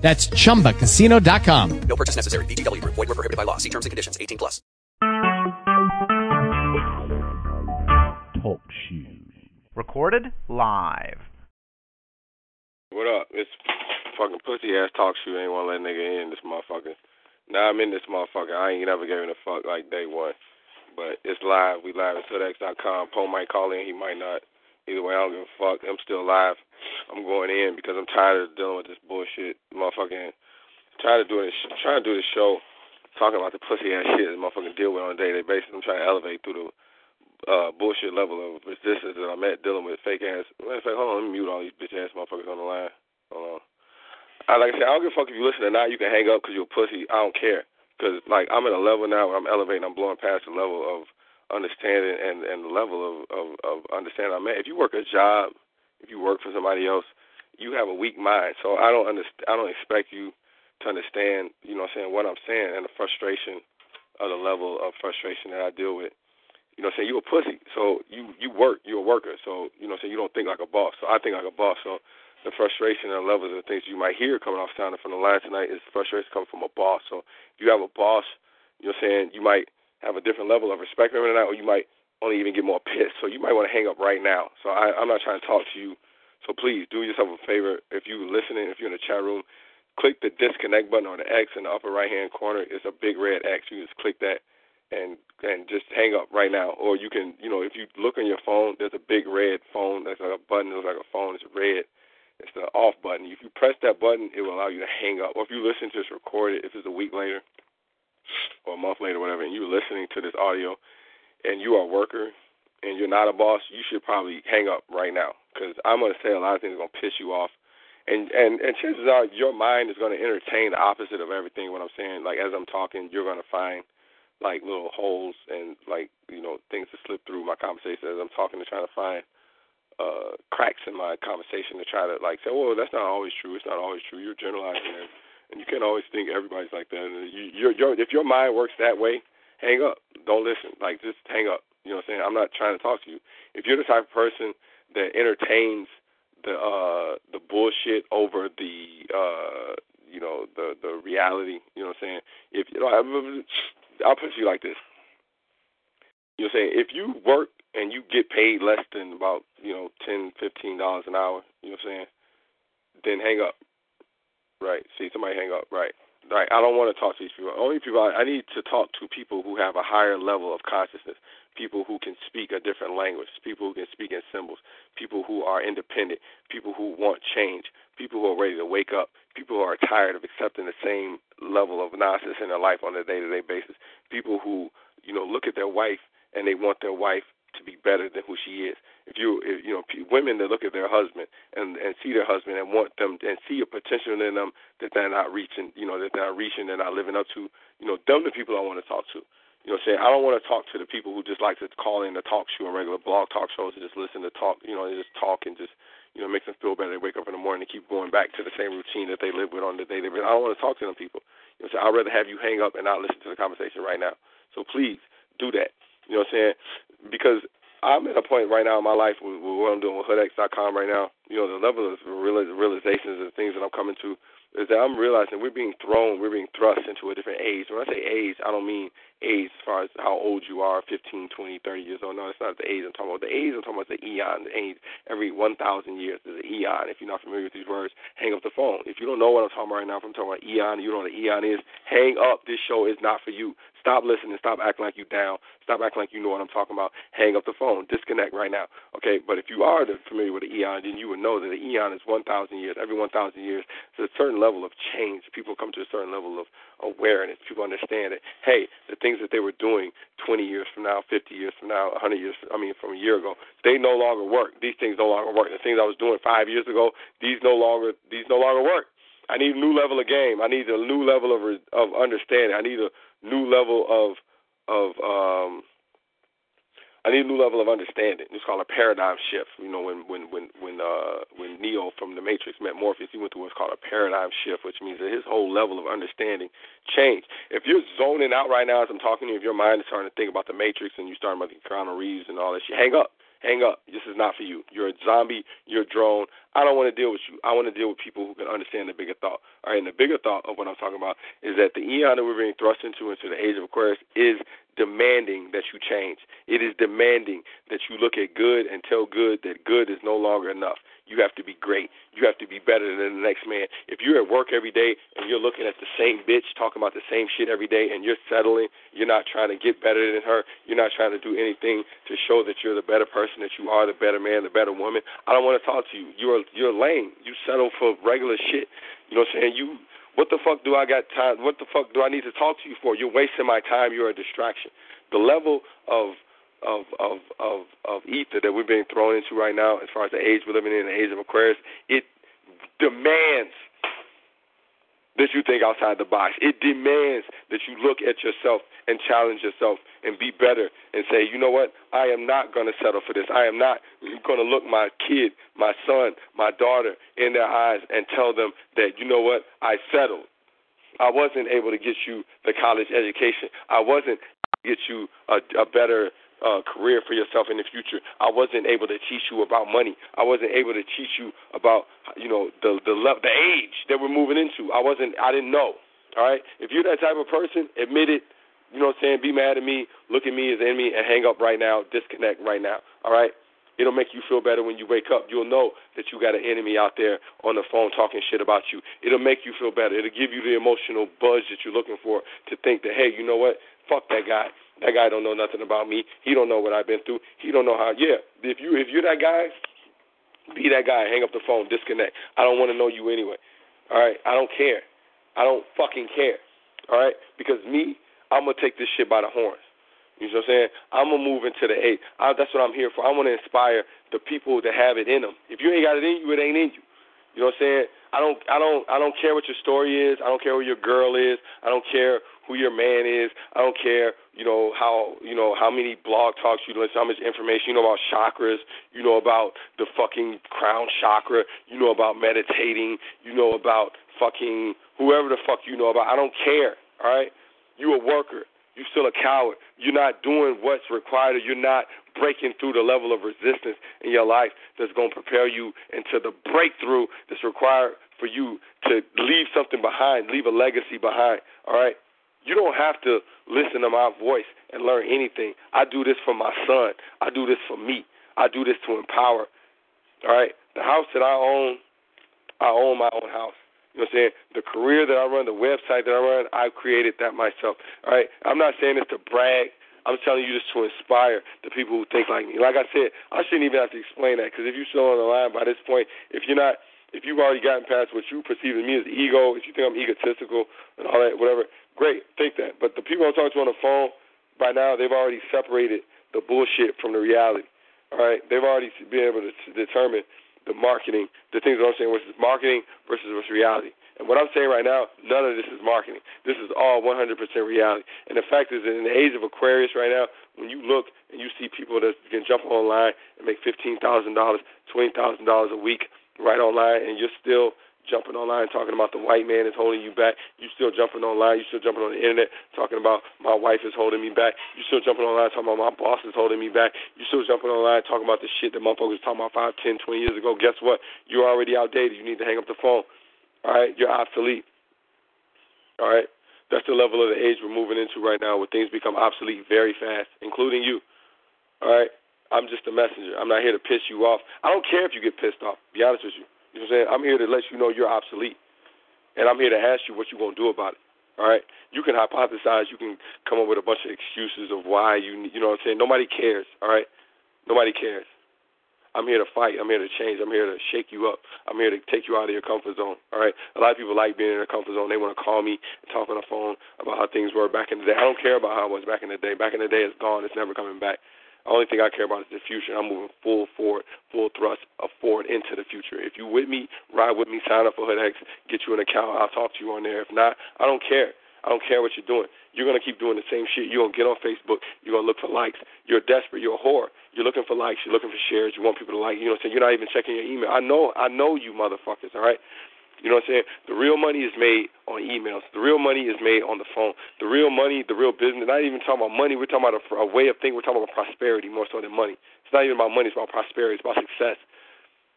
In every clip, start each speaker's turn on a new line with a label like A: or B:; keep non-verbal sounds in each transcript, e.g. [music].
A: That's chumbacasino.com.
B: No purchase necessary. VGW Group. Void were prohibited by law. See terms and conditions. 18 plus.
C: Talk shoes. Recorded live.
D: What up? It's fucking pussy ass talk shoe. Ain't want to let nigga in this motherfucker. Now I'm in this motherfucker. I ain't never given a fuck like day one. But it's live. We live at HoodX.com. Poe might call in. He might not. Either way, I don't give a fuck. I'm still live. I'm going in because I'm tired of dealing with this bullshit, motherfucking. Tired of doing this, trying to do this show, talking about the pussy ass shit that motherfucking deal with on a day-to-day basis. I'm trying to elevate through the uh, bullshit level of resistance that I'm at dealing with fake ass. Matter of fact, hold on, let me mute all these bitch ass motherfuckers on the line. Hold on. I, like I said, I don't give a fuck if you listen or not. You can hang up because you're a pussy. I don't care. Because, like, I'm at a level now where I'm elevating. I'm blowing past the level of understanding and, and the level of, of, of understanding I'm at. If you work a job, if you work for somebody else, you have a weak mind. So I don't understand. I don't expect you to understand. You know, what I'm saying what I'm saying and the frustration of the level of frustration that I deal with. You know, what I'm saying you a pussy. So you you work. You're a worker. So you know, what I'm saying you don't think like a boss. So I think like a boss. So the frustration and the levels of things you might hear coming off sounding from the line tonight is frustration coming from a boss. So if you have a boss, you know, what I'm saying you might have a different level of respect for him that, or you might only even get more pissed. So you might want to hang up right now. So I, I'm not trying to talk to you so please do yourself a favor. If you're listening, if you're in the chat room, click the disconnect button or the X in the upper right hand corner. It's a big red X. You just click that and and just hang up right now. Or you can, you know, if you look on your phone, there's a big red phone. That's like a button. It's like a phone. It's red. It's the off button. If you press that button, it will allow you to hang up. Or if you listen to this recorded, if it's a week later or a month later, whatever, and you're listening to this audio, and you are a worker and you're not a boss, you should probably hang up right now because I'm going to say a lot of things going to piss you off. And, and and chances are your mind is going to entertain the opposite of everything what I'm saying. Like as I'm talking, you're going to find like little holes and like you know things to slip through my conversation as I'm talking to trying to find uh cracks in my conversation to try to like say, well, that's not always true. It's not always true. You're generalizing it, and you can't always think everybody's like that. And you, you're, you're, if your mind works that way, hang up. Don't listen. Like just hang up. You know what I'm saying? I'm not trying to talk to you. If you're the type of person that entertains the uh the bullshit over the uh you know the the reality, you know what I'm saying? If you know I, I'll put you like this. You know what I'm saying? If you work and you get paid less than about, you know, ten, fifteen dollars an hour, you know what I'm saying? Then hang up. Right. See somebody hang up, right. Like I don't want to talk to these people. Only people I, I need to talk to people who have a higher level of consciousness. People who can speak a different language, people who can speak in symbols, people who are independent, people who want change, people who are ready to wake up, people who are tired of accepting the same level of nonsense in their life on a day to day basis, people who, you know, look at their wife and they want their wife to be better than who she is. If you, if, you know, women that look at their husband and and see their husband and want them and see a potential in them that they're not reaching, you know, that they're not reaching, they're not living up to, you know, them the people I want to talk to. You know I'm saying? I don't want to talk to the people who just like to call in the talk show and regular blog talk shows and just listen to talk, you know, and just talk and just, you know, makes them feel better. They wake up in the morning and keep going back to the same routine that they live with on the day. I don't want to talk to them people. You know? I'd rather have you hang up and not listen to the conversation right now. So please do that. You know what I'm saying? Because I'm at a point right now in my life with, with what I'm doing with HoodX.com right now. You know, the level of realizations and things that I'm coming to is that I'm realizing we're being thrown, we're being thrust into a different age. When I say age, I don't mean age as far as how old you are, 15, 20, 30 years old. No, it's not the age I'm talking about. The age I'm talking about is the eon, the age. Every 1,000 years there's an eon. If you're not familiar with these words, hang up the phone. If you don't know what I'm talking about right now, if I'm talking about eon, you don't know what an eon is, hang up. This show is not for you. Stop listening. Stop acting like you down. Stop acting like you know what I'm talking about. Hang up the phone. Disconnect right now. Okay. But if you are familiar with the eon, then you would know that the eon is 1,000 years. Every 1,000 years, there's a certain level of change. People come to a certain level of awareness. People understand that hey, the things that they were doing 20 years from now, 50 years from now, 100 years. I mean, from a year ago, they no longer work. These things no longer work. The things I was doing five years ago, these no longer these no longer work. I need a new level of game. I need a new level of of understanding. I need a new level of of um I need a new level of understanding. It's called a paradigm shift. You know, when when when when uh when Neo from the Matrix met Morpheus, he went through what's called a paradigm shift, which means that his whole level of understanding changed. If you're zoning out right now as I'm talking to you, if your mind is starting to think about the Matrix and you're start about the Keanu Reeves and all that shit, hang up. Hang up. This is not for you. You're a zombie. You're a drone. I don't want to deal with you. I want to deal with people who can understand the bigger thought. All right, and the bigger thought of what I'm talking about is that the eon that we're being thrust into, into the age of Aquarius, is demanding that you change. It is demanding that you look at good and tell good that good is no longer enough. You have to be great. You have to be better than the next man. If you're at work every day and you're looking at the same bitch talking about the same shit every day and you're settling, you're not trying to get better than her, you're not trying to do anything to show that you're the better person, that you are the better man, the better woman, I don't want to talk to you. You're you're lame. You settle for regular shit. You know what I'm saying? You what the fuck do I got time? What the fuck do I need to talk to you for? You're wasting my time. You're a distraction. The level of of of of of ether that we're being thrown into right now, as far as the age we're living in, the age of Aquarius, it demands that you think outside the box. It demands that you look at yourself and challenge yourself and be better and say, you know what? I am not going to settle for this. I am not going to look my kid, my son, my daughter in their eyes and tell them that, you know what? I settled. I wasn't able to get you the college education. I wasn't get you a, a better uh, career for yourself in the future. I wasn't able to teach you about money. I wasn't able to teach you about you know the the the age that we're moving into. I wasn't. I didn't know. All right. If you're that type of person, admit it. You know what I'm saying? Be mad at me. Look at me as enemy and hang up right now. Disconnect right now. All right. It'll make you feel better when you wake up. You'll know that you got an enemy out there on the phone talking shit about you. It'll make you feel better. It'll give you the emotional buzz that you're looking for to think that, hey, you know what? Fuck that guy. That guy don't know nothing about me. He don't know what I've been through. He don't know how. Yeah, if you if you're that guy, be that guy. Hang up the phone. Disconnect. I don't want to know you anyway. All right. I don't care. I don't fucking care. All right. Because me, I'm gonna take this shit by the horns. You know what I'm saying? I'm gonna move into the eight. I, that's what I'm here for. I want to inspire the people that have it in them. If you ain't got it in you, it ain't in you. You know what I'm saying? I don't, I don't, I don't care what your story is. I don't care who your girl is. I don't care who your man is. I don't care, you know how, you know how many blog talks you listen, how much information you know about chakras. You know about the fucking crown chakra. You know about meditating. You know about fucking whoever the fuck you know about. I don't care. All right, you a worker. You're still a coward. You're not doing what's required. Or you're not breaking through the level of resistance in your life that's going to prepare you into the breakthrough that's required for you to leave something behind, leave a legacy behind. All right? You don't have to listen to my voice and learn anything. I do this for my son. I do this for me. I do this to empower. All right? The house that I own, I own my own house. You know what I'm saying? The career that I run, the website that I run, I created that myself. All right? I'm not saying this to brag. I'm telling you this to inspire the people who think like me. Like I said, I shouldn't even have to explain that because if you're still on the line by this point, if you're not, if you've already gotten past what you perceive in me as ego, if you think I'm egotistical and all that, whatever, great, think that. But the people I'm talking to on the phone, by now, they've already separated the bullshit from the reality. All right, they've already been able to determine the marketing, the things that I'm saying, is marketing versus what's reality. And what I'm saying right now, none of this is marketing. This is all 100% reality. And the fact is in the age of Aquarius right now, when you look and you see people that can jump online and make $15,000, $20,000 a week right online, and you're still jumping online talking about the white man is holding you back. You still jumping online. You still jumping on the internet talking about my wife is holding me back. You still jumping online talking about my boss is holding me back. You still jumping online talking about the shit that motherfuckers was talking about five, ten, twenty years ago. Guess what? You're already outdated. You need to hang up the phone. All right, you're obsolete. All right, that's the level of the age we're moving into right now, where things become obsolete very fast, including you. All right, I'm just a messenger. I'm not here to piss you off. I don't care if you get pissed off. Be honest with you. You know what I'm saying? I'm here to let you know you're obsolete. And I'm here to ask you what you're going to do about it. All right? You can hypothesize. You can come up with a bunch of excuses of why you, you know what I'm saying? Nobody cares. All right? Nobody cares. I'm here to fight. I'm here to change. I'm here to shake you up. I'm here to take you out of your comfort zone. All right. A lot of people like being in their comfort zone. They want to call me and talk on the phone about how things were back in the day. I don't care about how it was back in the day. Back in the day, it's gone. It's never coming back. The only thing I care about is the future. I'm moving full forward, full thrust forward into the future. If you with me, ride with me, sign up for HoodX, get you an account. I'll talk to you on there. If not, I don't care. I don't care what you're doing. You're gonna keep doing the same shit. You're gonna get on Facebook. You're gonna look for likes. You're desperate. You're a whore. You're looking for likes. You're looking for shares. You want people to like. You know what I'm saying? You're not even checking your email. I know. I know you motherfuckers. All right. You know what I'm saying? The real money is made on emails. The real money is made on the phone. The real money, the real business. Not even talking about money. We're talking about a, a way of thinking. We're talking about prosperity more so than money. It's not even about money. It's about prosperity. It's about success.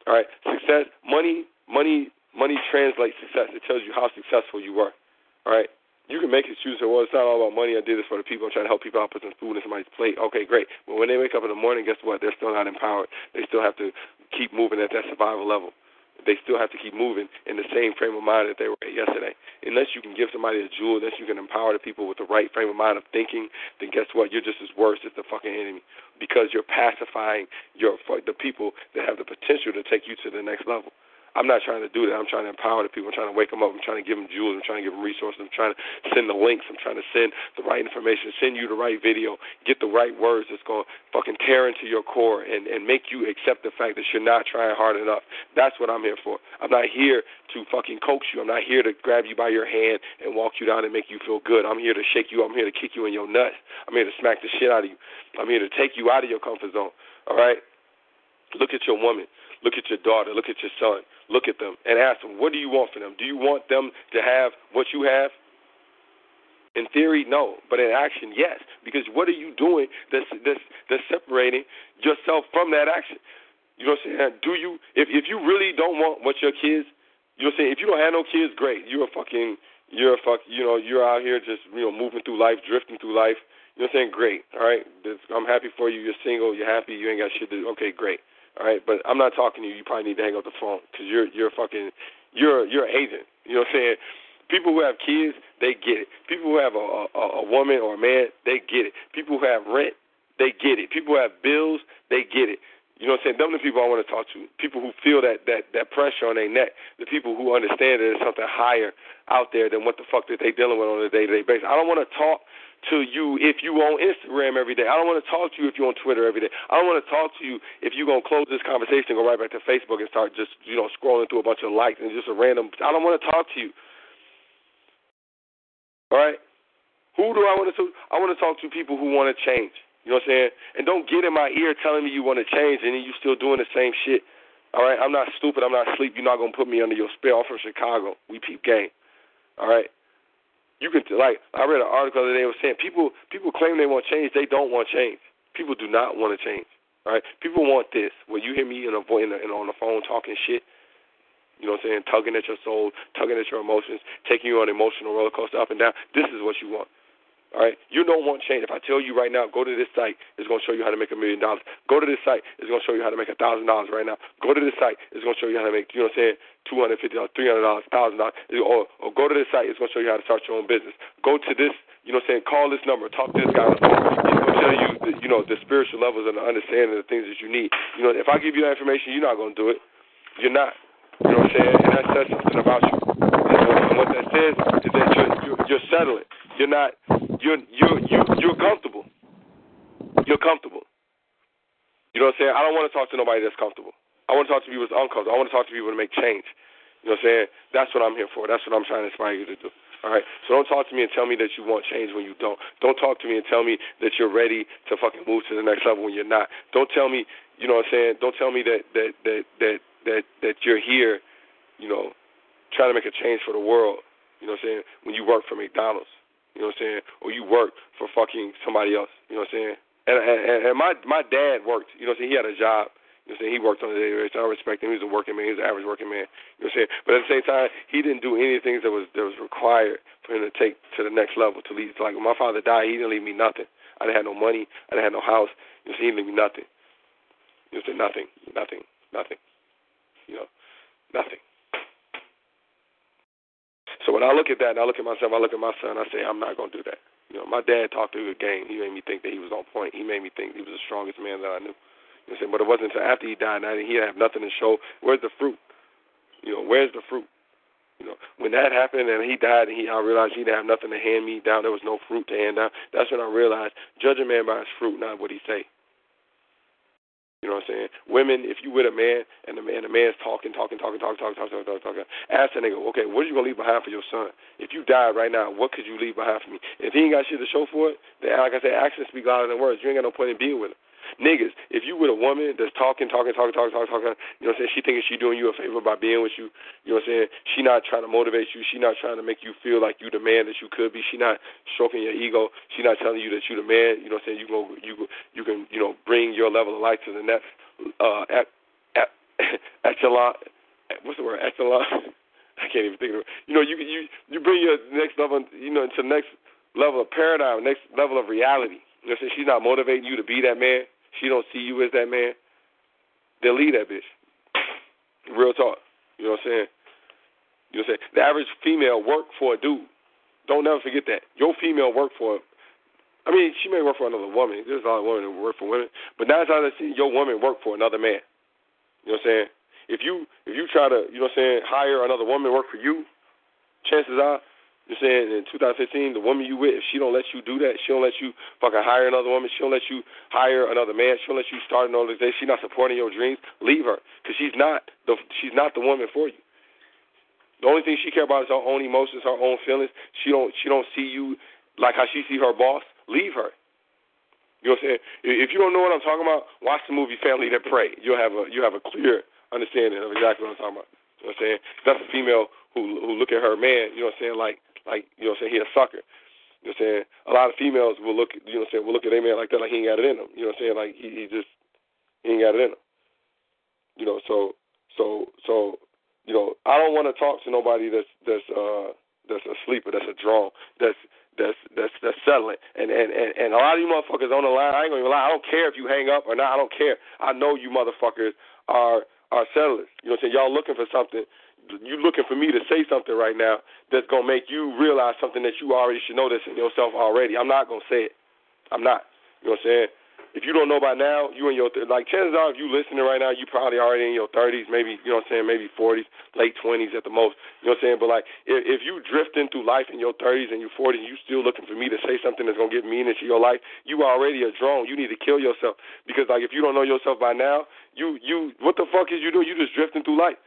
D: All right, success. Money. Money. Money translates success. It tells you how successful you were. All right. You can make excuses. Well, it's not all about money. I did this for the people. I'm trying to help people out, put some food in somebody's plate. Okay, great. But when they wake up in the morning, guess what? They're still not empowered. They still have to keep moving at that survival level they still have to keep moving in the same frame of mind that they were at yesterday. Unless you can give somebody a jewel, unless you can empower the people with the right frame of mind of thinking, then guess what? You're just as worse as the fucking enemy because you're pacifying your the people that have the potential to take you to the next level. I'm not trying to do that. I'm trying to empower the people. I'm trying to wake them up. I'm trying to give them jewels. I'm trying to give them resources. I'm trying to send the links. I'm trying to send the right information, send you the right video, get the right words that's going to fucking tear into your core and, and make you accept the fact that you're not trying hard enough. That's what I'm here for. I'm not here to fucking coax you. I'm not here to grab you by your hand and walk you down and make you feel good. I'm here to shake you. I'm here to kick you in your nuts. I'm here to smack the shit out of you. I'm here to take you out of your comfort zone. All right? Look at your woman. Look at your daughter. Look at your son look at them and ask them, what do you want for them? Do you want them to have what you have? In theory, no, but in action, yes. Because what are you doing that's that's that's separating yourself from that action? You know what I'm saying? Do you if if you really don't want what your kids, you know what I'm saying? If you don't have no kids, great. You're a fucking you're a fuck. You know you're out here just you know moving through life, drifting through life. You know what I'm saying? Great. All right. I'm happy for you. You're single. You're happy. You ain't got shit to. Okay, great. All right, but I'm not talking to you. You probably need to hang up the phone because you're you're fucking you're you're an agent. You know what I'm saying? People who have kids, they get it. People who have a, a a woman or a man, they get it. People who have rent, they get it. People who have bills, they get it. You know what I'm saying? Them the people I want to talk to. People who feel that that that pressure on their neck. The people who understand that there's something higher out there than what the fuck that they dealing with on a day to day basis. I don't want to talk to you if you on Instagram every day. I don't want to talk to you if you're on Twitter every day. I don't want to talk to you if you're gonna close this conversation and go right back to Facebook and start just you know scrolling through a bunch of likes and just a random. I don't want to talk to you. All right. Who do I want to? talk? I want to talk to people who want to change. You know what I'm saying? And don't get in my ear telling me you want to change and then you still doing the same shit. All right. I'm not stupid. I'm not asleep. You're not gonna put me under your spell. I'm from Chicago. We peep game. All right. You can like I read an article the other day was saying people people claim they want change, they don't want change. People do not want to change. Right? People want this. When you hear me in a voice in on the phone talking shit, you know what I'm saying, tugging at your soul, tugging at your emotions, taking you on an emotional roller coaster up and down. This is what you want. All right, you don't want change. If I tell you right now, go to this site, it's to show you how to make a million dollars. Go to this site, it's to show you how to make a thousand dollars right now. Go to this site, it's to show you how to make, you know what I'm saying, two hundred fifty dollars, three hundred dollars, thousand dollars. Or, or go to this site, it's to show you how to start your own business. Go to this, you know what I'm saying, call this number, talk to this guy. Going to tell you, the, you know, the spiritual levels and the understanding of the things that you need. You know, if I give you that information, you're not to do it. You're not. You know what I'm saying? And that says something about you. And what that says is that you're, you're, you're settling. You're not. You're you're you're, you're comfortable. You're comfortable. You know what I'm saying? I don't want to talk to nobody that's comfortable. I want to talk to people that's uncomfortable. I want to talk to people to make change. You know what I'm saying? That's what I'm here for. That's what I'm trying to inspire you to do. All right. So don't talk to me and tell me that you want change when you don't. Don't talk to me and tell me that you're ready to fucking move to the next level when you're not. Don't tell me, you know what I'm saying? Don't tell me that that that that that that you're here, you know, trying to make a change for the world. You know what I'm saying? When you work for McDonald's. You know what I'm saying? Or you work for fucking somebody else. You know what I'm saying? And and, and my my dad worked. You know what I'm saying? He had a job. You know what I'm saying? He worked on the daily basis. I respect him. He was a working man. He was an average working man. You know what I'm saying? But at the same time, he didn't do anything that was that was required for him to take to the next level. To lead like when my father died, he didn't leave me nothing. I didn't have no money. I didn't have no house. You know, he didn't leave me nothing. You know, nothing, nothing, nothing. You know, nothing. So when I look at that and I look at myself, I look at my son, I say, I'm not going to do that. You know, my dad talked a good game. He made me think that he was on point. He made me think he was the strongest man that I knew. You know I'm saying? But it wasn't until after he died, and he didn't have nothing to show. Where's the fruit? You know, where's the fruit? You know, when that happened and he died, and he I realized he didn't have nothing to hand me down. There was no fruit to hand down. That's when I realized judge a man by his fruit, not what he say. You know what I'm saying? Women, if you with a man and the man, the man's talking, talking, talking, talking, talking, talking, talking, talking, ask that nigga, okay, what are you gonna leave behind for your son? If you died right now, what could you leave behind for me? If he ain't got shit to show for it, then like I said, actions speak louder than words. You ain't got no point in being with him. Niggas, if you with a woman that's talking, talking, talking, talking, talking, talking, you know what I'm saying? She thinking she doing you a favor by being with you. You know what I'm saying? She not trying to motivate you. She not trying to make you feel like you the man that you could be. She not stroking your ego. She not telling you that you the man. You know what I'm saying? You go, you go, you can, you know, bring your level of life to the next uh, at, at, [laughs] echelon. What's the word? Echelon. [laughs] I can't even think of it. You know, you you you bring your next level, you know, to the next level of paradigm, next level of reality. You know, what I'm saying she's not motivating you to be that man she don't see you as that man, then leave that bitch. Real talk. You know what I'm saying? You know what I'm saying? The average female work for a dude. Don't never forget that. Your female work for I mean, she may work for another woman. There's a lot of women who work for women. But nine times out of ten, your woman work for another man. You know what I'm saying? If you if you try to, you know what I'm saying, hire another woman to work for you, chances are you're saying in 2015, the woman you with, if she don't let you do that, she don't let you fucking hire another woman, she don't let you hire another man, she don't let you start an organization, she's not supporting your dreams, leave her, because she's not the she's not the woman for you. The only thing she care about is her own emotions, her own feelings. She don't she don't see you like how she see her boss. Leave her. You know what I'm saying? If you don't know what I'm talking about, watch the movie Family That Pray. You'll have a you have a clear understanding of exactly what I'm talking about. You know what I'm saying? That's a female who who look at her man. You know what I'm saying? Like like you know, what I'm saying he a sucker. You know, what I'm saying a lot of females will look, you know, what I'm saying will look at a man like that, like he ain't got it in him. You know, what I'm saying like he, he just he ain't got it in him. You know, so so so you know, I don't want to talk to nobody that's that's uh that's a sleeper, that's a drone, that's that's that's that's settling. And and and, and a lot of you motherfuckers on the line, I ain't gonna even lie. I don't care if you hang up or not. I don't care. I know you motherfuckers are are settlers. You know what I'm saying? Y'all looking for something you looking for me to say something right now that's gonna make you realize something that you already should know this in yourself already. I'm not gonna say it. I'm not. You know what I'm saying? If you don't know by now, you in your th- like chances are if you listening right now, you probably already in your 30s, maybe you know what I'm saying, maybe 40s, late 20s at the most. You know what I'm saying? But like if, if you drifting through life in your 30s and your 40s, and you still looking for me to say something that's gonna get meaning to your life, you already a drone. You need to kill yourself because like if you don't know yourself by now, you you what the fuck is you doing? You just drifting through life.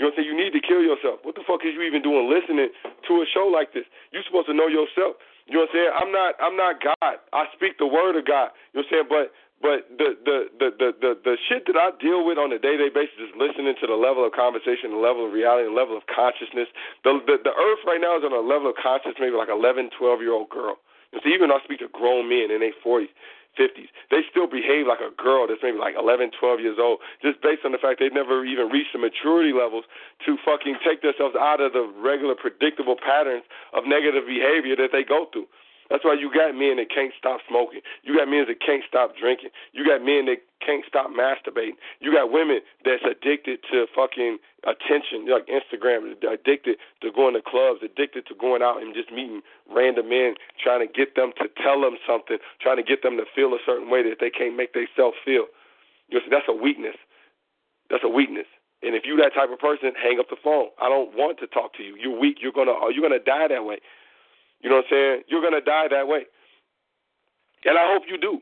D: You know what I'm saying? You need to kill yourself. What the fuck is you even doing listening to a show like this? You're supposed to know yourself. You know what I'm saying? I'm not I'm not God. I speak the word of God. You know what I'm saying? But but the the the the the, the shit that I deal with on a day to day basis is listening to the level of conversation, the level of reality, the level of consciousness. The the, the earth right now is on a level of consciousness maybe like 11, 12 year old girl. You so even I speak to grown men in their 40s. 50s. They still behave like a girl that's maybe like 11, 12 years old, just based on the fact they've never even reached the maturity levels to fucking take themselves out of the regular predictable patterns of negative behavior that they go through. That's why you got men that can't stop smoking. You got men that can't stop drinking. You got men that can't stop masturbating. You got women that's addicted to fucking attention, like Instagram, addicted to going to clubs, addicted to going out and just meeting random men, trying to get them to tell them something, trying to get them to feel a certain way that they can't make themselves feel. You know, that's a weakness. That's a weakness. And if you that type of person, hang up the phone. I don't want to talk to you. You're weak. You're gonna you're gonna die that way. You know what I'm saying? You're to die that way. And I hope you do.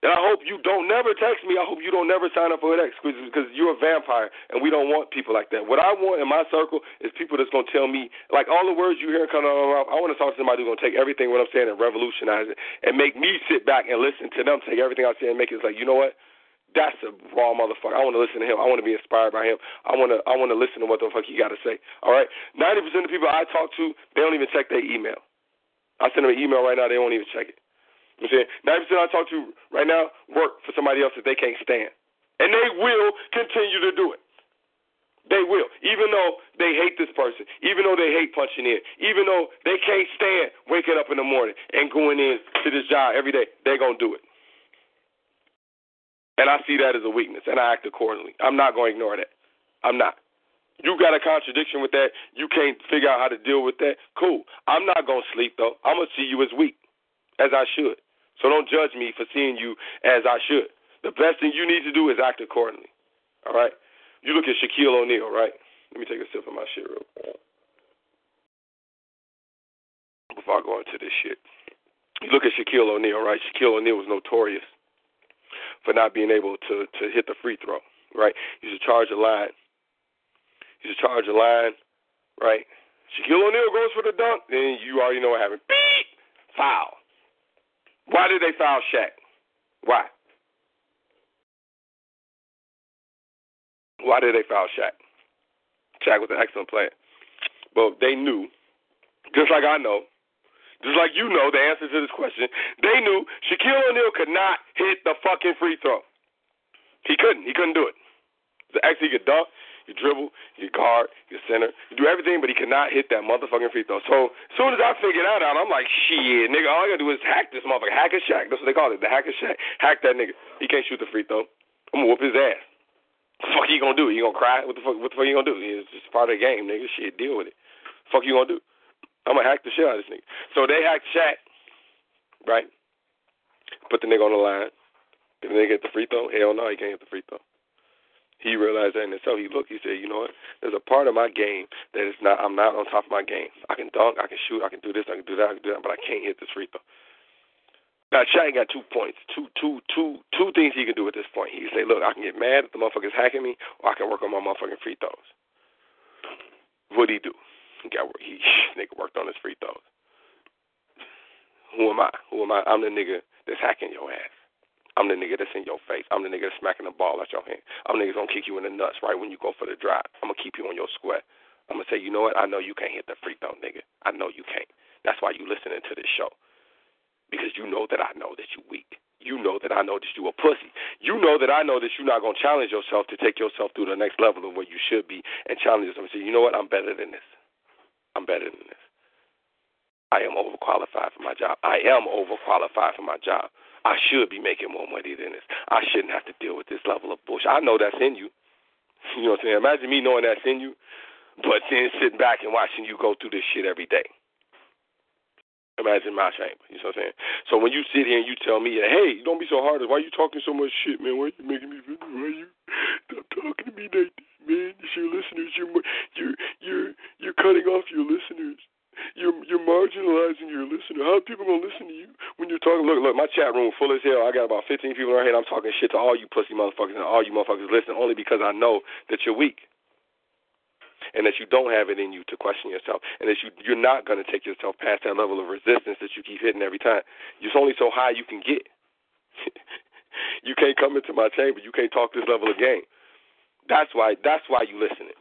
D: And I hope you don't never text me. I hope you don't never sign up for an ex because you're a vampire, and we don't want people like that. What I want in my circle is people that's going to tell me, like all the words you hear coming out of my mouth, I want to talk to somebody who's going to take everything what I'm saying and revolutionize it and make me sit back and listen to them, take everything I say and make it like, you know what? That's a raw motherfucker. I want to listen to him. I want to be inspired by him. I want to I want to listen to what the fuck he got to say. All right? 90% of the people I talk to, they don't even check their email. I send them an email right now, they won't even check it. You know what I'm saying 90% I talk to right now work for somebody else that they can't stand. And they will continue to do it. They will. Even though they hate this person, even though they hate punching in, even though they can't stand waking up in the morning and going in to this job every day, they're going to do it. And I see that as a weakness, and I act accordingly. I'm not going to ignore that. I'm not. You got a contradiction with that. You can't figure out how to deal with that. Cool. I'm not going to sleep, though. I'm going to see you as weak, as I should. So don't judge me for seeing you as I should. The best thing you need to do is act accordingly. All right? You look at Shaquille O'Neal, right? Let me take a sip of my shit real quick. Before I go into this shit. You look at Shaquille O'Neal, right? Shaquille O'Neal was notorious for not being able to to hit the free throw, right? You should charge a line. You should charge a line, right? Shaquille O'Neal goes for the dunk, then you already know what happened. Beep! Foul. Why did they foul Shaq? Why? Why did they foul Shaq? Shaq was an excellent player. But they knew, just like I know, just like you know the answer to this question, they knew Shaquille O'Neal could not hit the fucking free throw. He couldn't. He couldn't do it. The actually, he could dunk, you dribble, you guard, you center, you do everything, but he could not hit that motherfucking free throw. So as soon as I figured that out, I'm like, shit, nigga, all I gotta do is hack this motherfucker, hack a Shaq. That's what they call it, the hack a Shaq. Hack that nigga. He can't shoot the free throw. I'm gonna whoop his ass. What the fuck you gonna do? You gonna cry? What the fuck? What the fuck you gonna do? It's just part of the game, nigga. Shit, deal with it. Fuck you gonna do? I'm gonna hack the shit out of this nigga. So they hacked Shaq, right? Put the nigga on the line. Did the nigga get the free throw? Hell no, he can't get the free throw. He realized that in himself. He looked. He said, "You know what? There's a part of my game that is not. I'm not on top of my game. I can dunk. I can shoot. I can do this. I can do that. I can do that. But I can't hit this free throw." Now Shaq got two points, two, two, two, two things he can do at this point. He can say, "Look, I can get mad at the motherfuckers hacking me, or I can work on my motherfucking free throws." What'd he do? He got he [laughs] nigga worked on his free throws. Who am I? Who am I? I'm the nigga that's hacking your ass. I'm the nigga that's in your face. I'm the nigga that's smacking the ball out your hand. I'm the nigga gonna kick you in the nuts right when you go for the drive. I'm gonna keep you on your square. I'm gonna say, you know what? I know you can't hit the free throw, nigga. I know you can't. That's why you listening to this show. Because you know that I know that you weak. You know that I know that you a pussy. You know that I know that you're not gonna challenge yourself to take yourself through the next level of where you should be and challenge yourself and say, you know what? I'm better than this. I'm better than this. I am overqualified for my job. I am overqualified for my job. I should be making more money than this. I shouldn't have to deal with this level of bullshit. I know that's in you. [laughs] You know what I'm saying? Imagine me knowing that's in you, but then sitting back and watching you go through this shit every day. Imagine my shame. You know what I'm saying? So when you sit here and you tell me, hey, don't be so hard. Why are you talking so much shit, man? Why are you making me feel? Why are you stop talking to me like that, man? It's your listeners. You're you're you're you're cutting off your listeners. You're you're marginalizing your listener. How are people gonna listen to you when you're talking? Look, look, my chat room full as hell. I got about 15 people right here. I'm talking shit to all you pussy motherfuckers and all you motherfuckers listen only because I know that you're weak and that you don't have it in you to question yourself, and that you you're not going to take yourself past that level of resistance that you keep hitting every time. It's only so high you can get. [laughs] you can't come into my chamber. You can't talk this level of game. That's why. That's why you listening.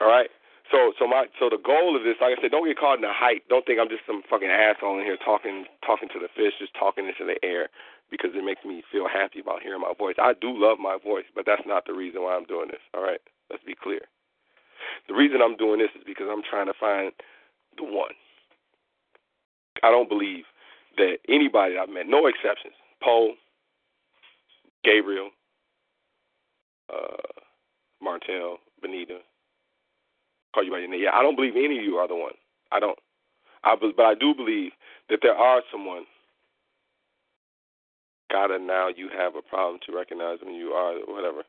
D: All right. So so my so the goal of this, like I said, don't get caught in the hype. Don't think I'm just some fucking asshole in here talking talking to the fish, just talking into the air because it makes me feel happy about hearing my voice. I do love my voice, but that's not the reason why I'm doing this. All right, let's be clear. The reason I'm doing this is because I'm trying to find the one. I don't believe that anybody I've met, no exceptions, Poe, Gabriel, uh, Martell, Benita, call you by your name. Yeah, I don't believe any of you are the one. I don't. I but I do believe that there are someone. Gotta now you have a problem to recognize when you are whatever.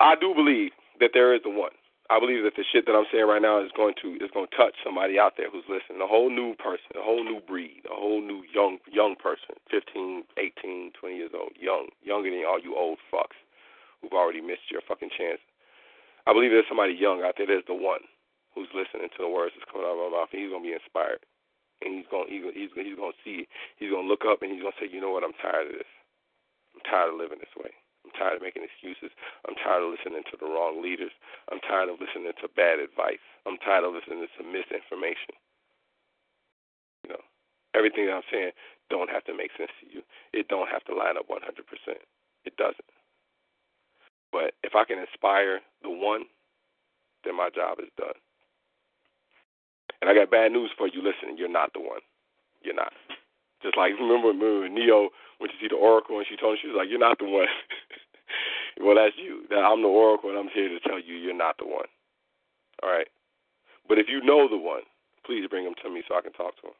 D: I do believe that there is the one. I believe that the shit that I'm saying right now is going to is going to touch somebody out there who's listening. A whole new person, a whole new breed, a whole new young young person, 15, 18, 20 years old, young, younger than all you old fucks who've already missed your fucking chance I believe there's somebody young out there. There's the one who's listening to the words that's coming out of my mouth, and he's gonna be inspired, and he's gonna he's he's he's gonna see, he's gonna look up, and he's gonna say, you know what, I'm tired of this. I'm tired of living this way. I'm tired of making excuses. I'm tired of listening to the wrong leaders. I'm tired of listening to bad advice. I'm tired of listening to misinformation. You know, everything that I'm saying don't have to make sense to you. It don't have to line up 100%. It doesn't. But if I can inspire the one, then my job is done. And I got bad news for you. Listen, you're not the one. You're not. Just like remember when Neo went to see the Oracle and she told him she was like, "You're not the one." [laughs] well, that's you. That I'm the Oracle and I'm here to tell you you're not the one. All right. But if you know the one, please bring him to me so I can talk to him.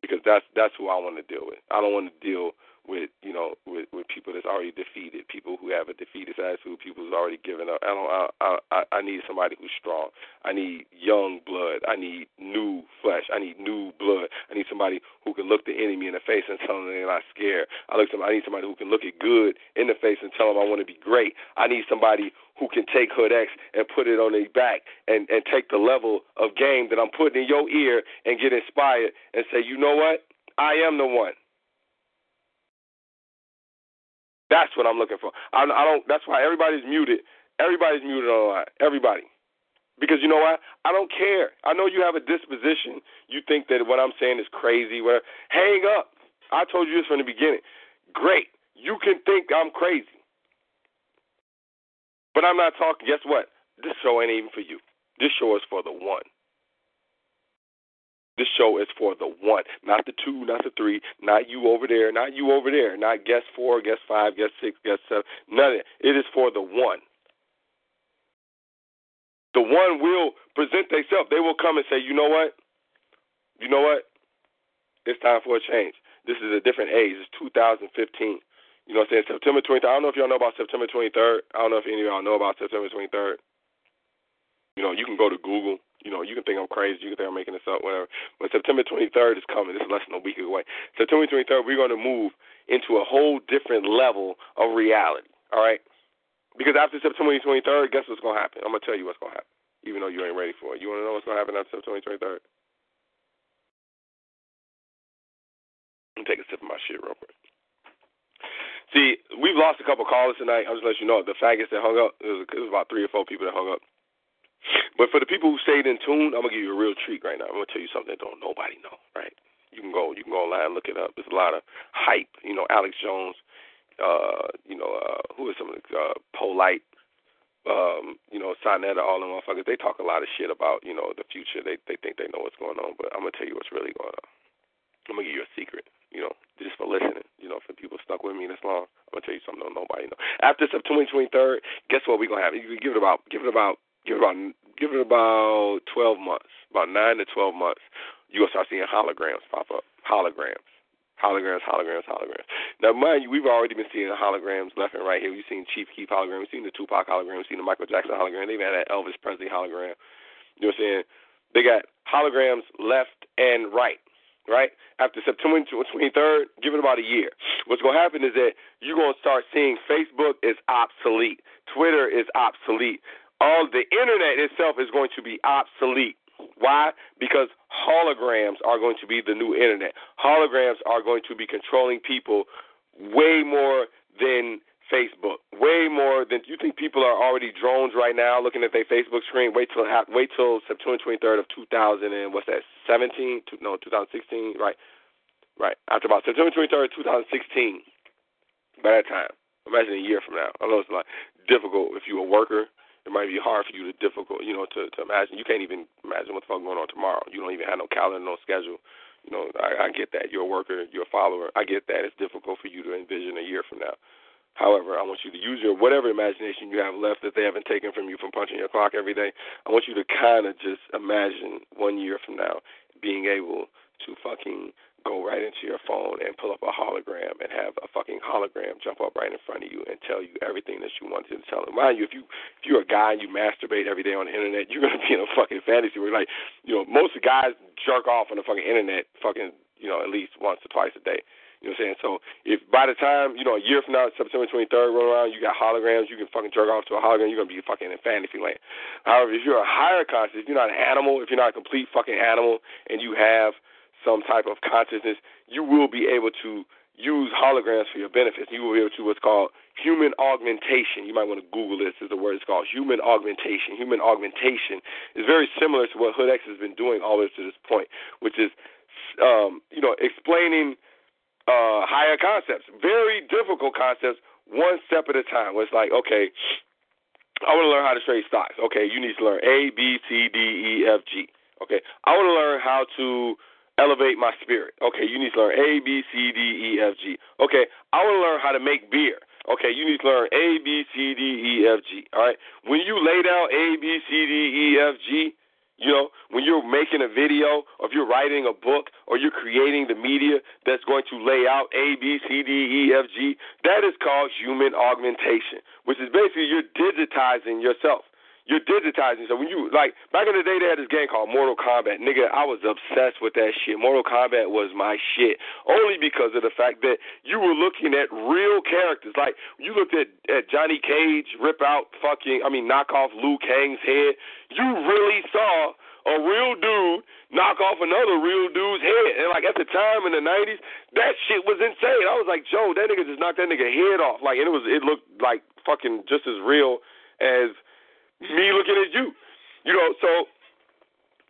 D: Because that's that's who I want to deal with. I don't want to deal with you know with with people that's already defeated, people who have a defeatist attitude, people who's already given up. I don't. I I I need somebody who's strong. I need young blood. I need new flesh. I need new blood. I need somebody who can look the enemy in the face and tell them they're not scared. I look. I need somebody who can look at good in the face and tell them I want to be great. I need somebody who can take Hood X and put it on their back and and take the level of game that I'm putting in your ear and get inspired and say, you know what? I am the one. That's what I'm looking for. I, I don't. That's why everybody's muted. Everybody's muted online. Everybody. Because you know what? I don't care. I know you have a disposition. You think that what I'm saying is crazy. Where hang up. I told you this from the beginning. Great. You can think I'm crazy. But I'm not talking. Guess what? This show ain't even for you. This show is for the one. This show is for the one, not the two, not the three, not you over there, not you over there, not guest four, guest five, guest six, guest seven. None of it. It is for the one. The one will present themselves. They will come and say, you know what? You know what? It's time for a change. This is a different age. It's 2015. You know what I'm saying? September 23rd. I don't know if y'all know about September 23rd. I don't know if any of y'all know about September 23rd. You know, you can go to Google. You know, you can think I'm crazy. You can think I'm making this up, whatever. But September 23rd is coming. This is less than a week away. September 23rd, we're going to move into a whole different level of reality. All right? Because after September 23rd, guess what's going to happen? I'm going to tell you what's going to happen, even though you ain't ready for it. You want to know what's going to happen after September 23rd? Let me take a sip of my shit real quick. See, we've lost a couple callers tonight. I'll just let you know. The faggots that hung up, it was, it was about three or four people that hung up. But for the people who stayed in tune, I'm gonna give you a real treat right now. I'm gonna tell you something that don't nobody know, right? You can go, you can go online, look it up. There's a lot of hype. You know, Alex Jones. Uh, you know, uh, who are some of the uh, Polite, um, you know, Sonetta, all them motherfuckers. They talk a lot of shit about, you know, the future. They they think they know what's going on, but I'm gonna tell you what's really going on. I'm gonna give you a secret, you know, just for listening. You know, for people stuck with me this long, I'm gonna tell you something that nobody know. After September 23rd, guess what we're gonna have? You give it about, give it about, give about, give it about 12 months, about nine to 12 months. You gonna start seeing holograms pop up, holograms. Holograms, holograms, holograms. Now, mind you, we've already been seeing holograms left and right here. We've seen Chief Keef hologram, we've seen the Tupac hologram, we've seen the Michael Jackson hologram. They've had that Elvis Presley hologram. You know what I'm saying? They got holograms left and right right? After September 23rd, give it about a year. What's going to happen is that you're going to start seeing Facebook is obsolete, Twitter is obsolete, all the internet itself is going to be obsolete. Why? Because holograms are going to be the new internet. Holograms are going to be controlling people way more than Facebook. Way more than you think people are already drones right now looking at their Facebook screen. Wait till wait till September 23rd of 2000 and what's that? 17? No, 2016. Right, right. After about September 23rd, 2016. By that time, imagine a year from now. I know it's like difficult if you're a worker. It might be hard for you to difficult, you know, to to imagine. You can't even imagine what the fuck going on tomorrow. You don't even have no calendar, no schedule. You know, I, I get that. You're a worker. You're a follower. I get that. It's difficult for you to envision a year from now. However, I want you to use your whatever imagination you have left that they haven't taken from you from punching your clock every day. I want you to kind of just imagine one year from now being able to fucking go right into your phone and pull up a hologram and have a fucking hologram jump up right in front of you and tell you everything that you wanted to tell them. Mind you, if you if you're a guy and you masturbate every day on the internet, you're gonna be in a fucking fantasy where like, you know, most guys jerk off on the fucking internet fucking, you know, at least once or twice a day. You know what I'm saying? So if by the time, you know, a year from now, September 23rd roll around, you got holograms, you can fucking jerk off to a hologram, you're going to be fucking in fantasy land. However, if you're a higher conscious, if you're not an animal, if you're not a complete fucking animal, and you have some type of consciousness, you will be able to use holograms for your benefits. You will be able to what's called human augmentation. You might want to Google this. Is the word it's called human augmentation. Human augmentation is very similar to what Hood X has been doing all the way to this point, which is, um, you know, explaining – uh, higher concepts, very difficult concepts, one step at a time. Where it's like, okay, I want to learn how to trade stocks. Okay, you need to learn A, B, C, D, E, F, G. Okay, I want to learn how to elevate my spirit. Okay, you need to learn A, B, C, D, E, F, G. Okay, I want to learn how to make beer. Okay, you need to learn A, B, C, D, E, F, G. All right, when you lay down A, B, C, D, E, F, G, You know, when you're making a video, or if you're writing a book, or you're creating the media that's going to lay out A, B, C, D, E, F, G, that is called human augmentation, which is basically you're digitizing yourself. You're digitizing. So when you like back in the day, they had this game called Mortal Kombat. Nigga, I was obsessed with that shit. Mortal Kombat was my shit, only because of the fact that you were looking at real characters. Like you looked at at Johnny Cage rip out fucking, I mean, knock off Liu Kang's head. You really saw a real dude knock off another real dude's head. And like at the time in the nineties, that shit was insane. I was like, Joe, that nigga just knocked that nigga head off. Like and it was it looked like fucking just as real as me looking at you. You know, so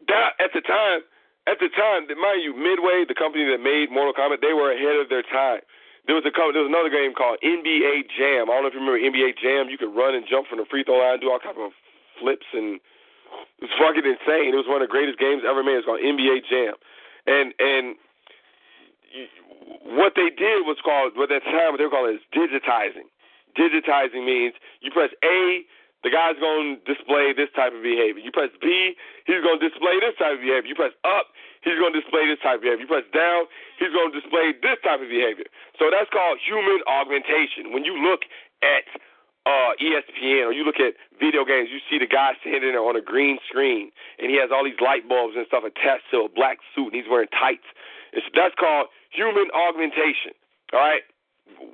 D: that at the time, at the time, mind you, Midway, the company that made Mortal Kombat, they were ahead of their time. There was a there was another game called NBA Jam. I don't know if you remember NBA Jam. You could run and jump from the free throw line, do all kinds of flips, and it was fucking insane. It was one of the greatest games ever made. It's called NBA Jam, and and what they did was called what at the time what they were calling is digitizing. Digitizing means you press A the guy's going to display this type of behavior. You press B, he's going to display this type of behavior. You press up, he's going to display this type of behavior. You press down, he's going to display this type of behavior. So that's called human augmentation. When you look at uh, ESPN or you look at video games, you see the guy standing there on a green screen and he has all these light bulbs and stuff attached to a black suit and he's wearing tights. It's, that's called human augmentation. All right?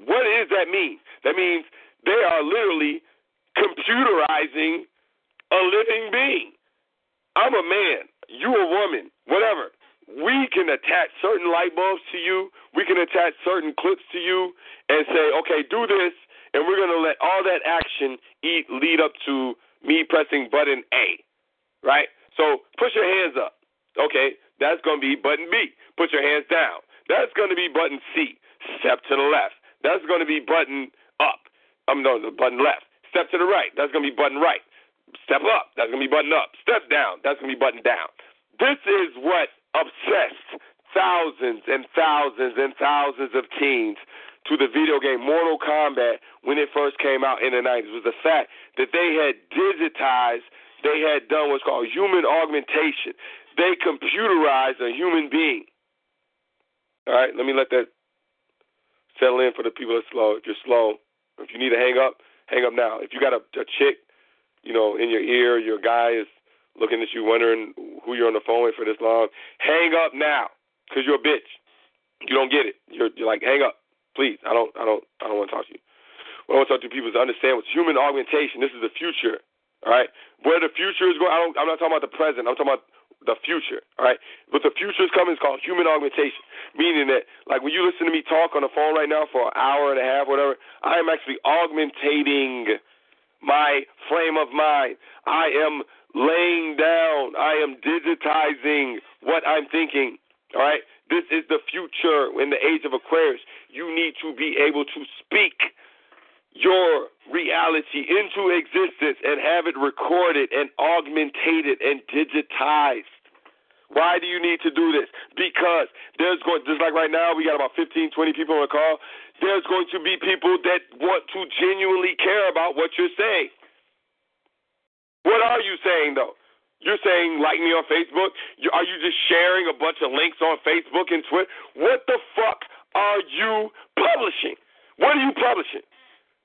D: What does that mean? That means they are literally computerizing a living being. I'm a man, you a woman, whatever. We can attach certain light bulbs to you, we can attach certain clips to you and say, okay, do this, and we're going to let all that action eat, lead up to me pressing button A, right? So push your hands up. Okay, that's going to be button B. Put your hands down. That's going to be button C. Step to the left. That's going to be button up. I'm um, no, the button left. Step to the right. That's going to be button right. Step up. That's going to be button up. Step down. That's going to be button down. This is what obsessed thousands and thousands and thousands of teens to the video game Mortal Kombat when it first came out in the 90s was the fact that they had digitized, they had done what's called human augmentation. They computerized a human being. All right, let me let that settle in for the people that slow. If you're slow, if you need to hang up, hang up now. If you got a, a chick, you know, in your ear, your guy is looking at you, wondering who you're on the phone with for this long, hang up now, cause you're a bitch. You don't get it. You're, you're like, hang up, please. I don't, I don't, I don't want to talk to you. What I want to talk to people is to understand what's human augmentation. This is the future. All right, where the future is going. I don't, I'm not talking about the present. I'm talking about the future. All right, but the future is coming. It's called human augmentation, meaning that like when you listen to me talk on the phone right now for an hour and a half, whatever, I am actually augmentating my frame of mind. I am laying down. I am digitizing what I'm thinking. All right, this is the future in the age of Aquarius. You need to be able to speak your reality into existence and have it recorded and augmented and digitized. Why do you need to do this? Because there's going just like right now we got about 15, 20 people on the call. There's going to be people that want to genuinely care about what you're saying. What are you saying though? You're saying like me on Facebook? Are you just sharing a bunch of links on Facebook and Twitter? What the fuck are you publishing? What are you publishing?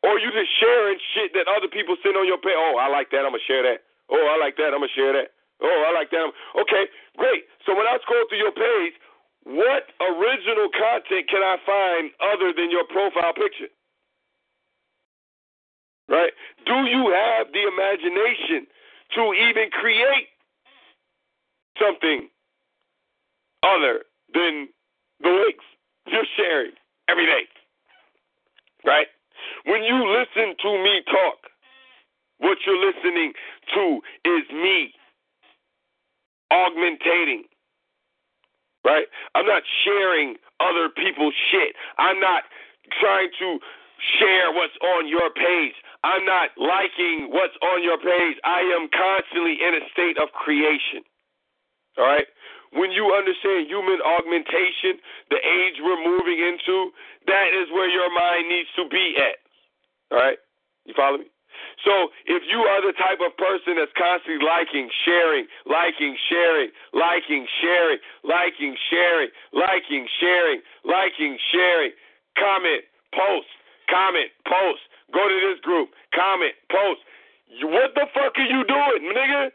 D: Or you just sharing shit that other people send on your page. Oh, I like that. I'm gonna share that. Oh, I like that. I'm gonna share that. Oh, I like that. Okay, great. So when I scroll through your page, what original content can I find other than your profile picture? Right? Do you have the imagination to even create something other than the links you're sharing every day? Right? When you listen to me talk, what you're listening to is me augmentating. Right? I'm not sharing other people's shit. I'm not trying to share what's on your page. I'm not liking what's on your page. I am constantly in a state of creation. All right? When you understand human augmentation, the age we're moving into, that is where your mind needs to be at. All right? You follow me? So if you are the type of person that's constantly liking, sharing, liking, sharing, liking, sharing, liking, sharing, liking, sharing, liking, sharing, comment, post, comment, post, go to this group, comment, post. What the fuck are you doing, nigga?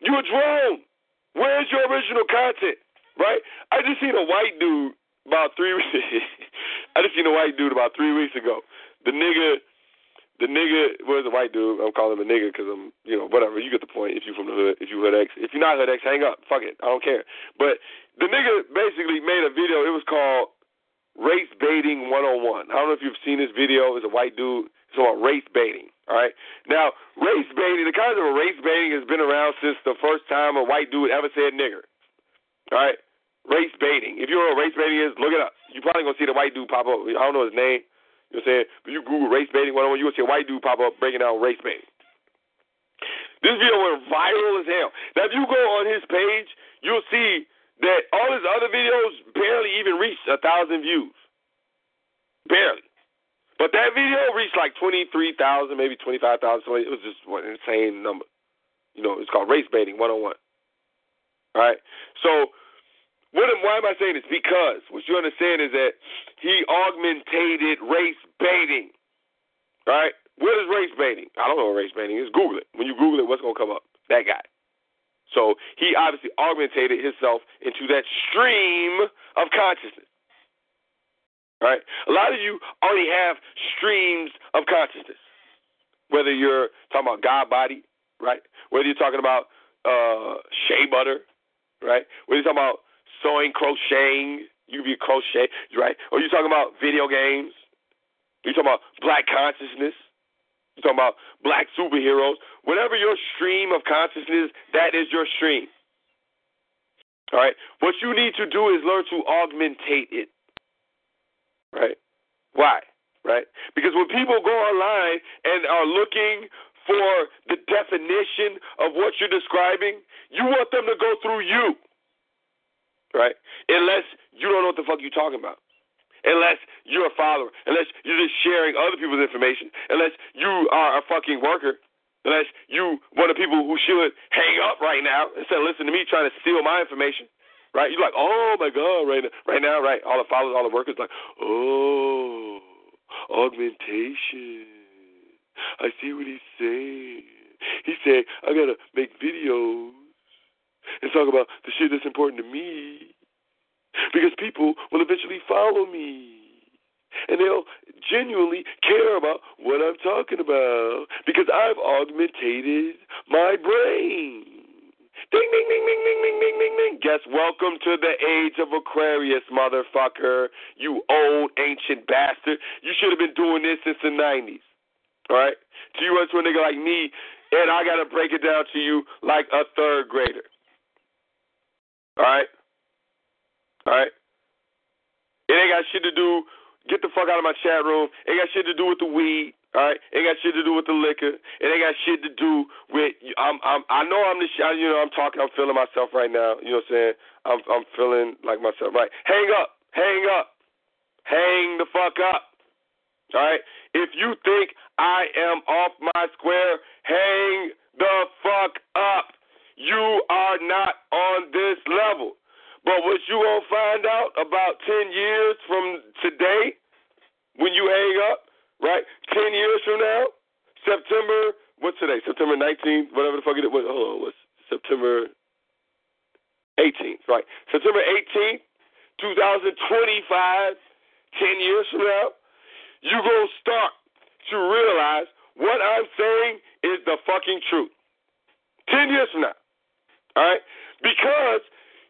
D: You a drone. Where's your original content? Right? I just seen a white dude about three. [laughs] I just seen a white dude about three weeks ago. The nigga, the nigga was a white dude. I'm calling him a nigga because I'm, you know, whatever. You get the point. If you from the hood, if you hood X, if you're not hood X, hang up. Fuck it. I don't care. But the nigga basically made a video. It was called Race Baiting 101. I don't know if you've seen this video. It's a white dude. It's about race baiting. All right. Now, race baiting, the concept of race baiting has been around since the first time a white dude ever said nigger. All right. Race baiting. If you know what race baiting is, look it up. You're probably gonna see the white dude pop up. I don't know his name. You know what I'm saying? But you Google race baiting one on one, you will see a white dude pop up breaking down race baiting. This video went viral as hell. Now, if you go on his page, you'll see that all his other videos barely even reached a thousand views. Barely. But that video reached like 23,000, maybe 25,000. It was just an insane number. You know, it's called race baiting 101. All right? So, what am, why am I saying this? Because what you understand is that he augmented race baiting. Right? What is race baiting? I don't know what race baiting is. Google it. When you Google it, what's going to come up? That guy. So he obviously augmented himself into that stream of consciousness. Right? A lot of you already have streams of consciousness. Whether you're talking about God body, right? Whether you're talking about uh, shea butter, right? Whether you're talking about sewing, crocheting, you be crochet, right? Or you talking about video games. You talking about black consciousness. You talking about black superheroes. Whatever your stream of consciousness, that is your stream. All right. What you need to do is learn to augmentate it. Right. Why? Right. Because when people go online and are looking for the definition of what you're describing, you want them to go through you right? Unless you don't know what the fuck you're talking about. Unless you're a follower, unless you're just sharing other people's information, unless you are a fucking worker, unless you one of the people who should hang up right now instead of listening to me trying to steal my information, right? You're like, oh my god, right now, right now, right? All the followers, all the workers, like, oh, augmentation. I see what he's saying. He said, I gotta make videos and talk about the shit that's important to me because people will eventually follow me. And they'll genuinely care about what I'm talking about because I've augmented my brain. Ding, ding, ding, ding, ding, ding, ding, ding, ding. Guess welcome to the age of Aquarius, motherfucker. You old ancient bastard. You should have been doing this since the 90s. All right? So you to a nigga like me, and I got to break it down to you like a third grader. All right? All right? It ain't got shit to do. Get the fuck out of my chat room. It ain't got shit to do with the weed. All right, it ain't got shit to do with the liquor. It ain't got shit to do with. I'm. I'm. I know I'm the. You know. I'm talking. I'm feeling myself right now. You know what I'm saying? I'm. I'm feeling like myself. Right. Hang up. Hang up. Hang the fuck up. All right. If you think I am off my square, hang the fuck up. You are not on this level. But what you gonna find out about ten years from today, when you hang up, right? Ten years from now, September. What's today? September nineteenth, whatever the fuck it was. Hold on, what's September eighteenth? Right, September eighteenth, two thousand twenty-five. Ten years from now, you gonna start to realize what I'm saying is the fucking truth. Ten years from now. All right? Because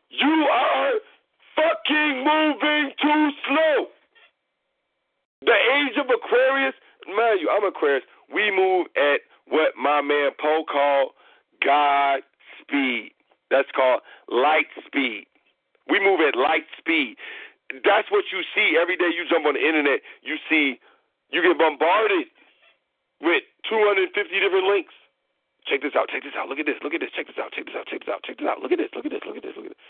D: you are fucking moving too slow. The age of Aquarius, mind you, I'm Aquarius. We move at what my man Poe called God speed. That's called light speed. We move at light speed. That's what you see every day you jump on the internet. You see, you get bombarded with 250 different links. Check this out. Check this out. Look at this. Look at this. Check this out. Check this out. Check this out. Check this out. Look at this. Look at this. Look at this. Look at this.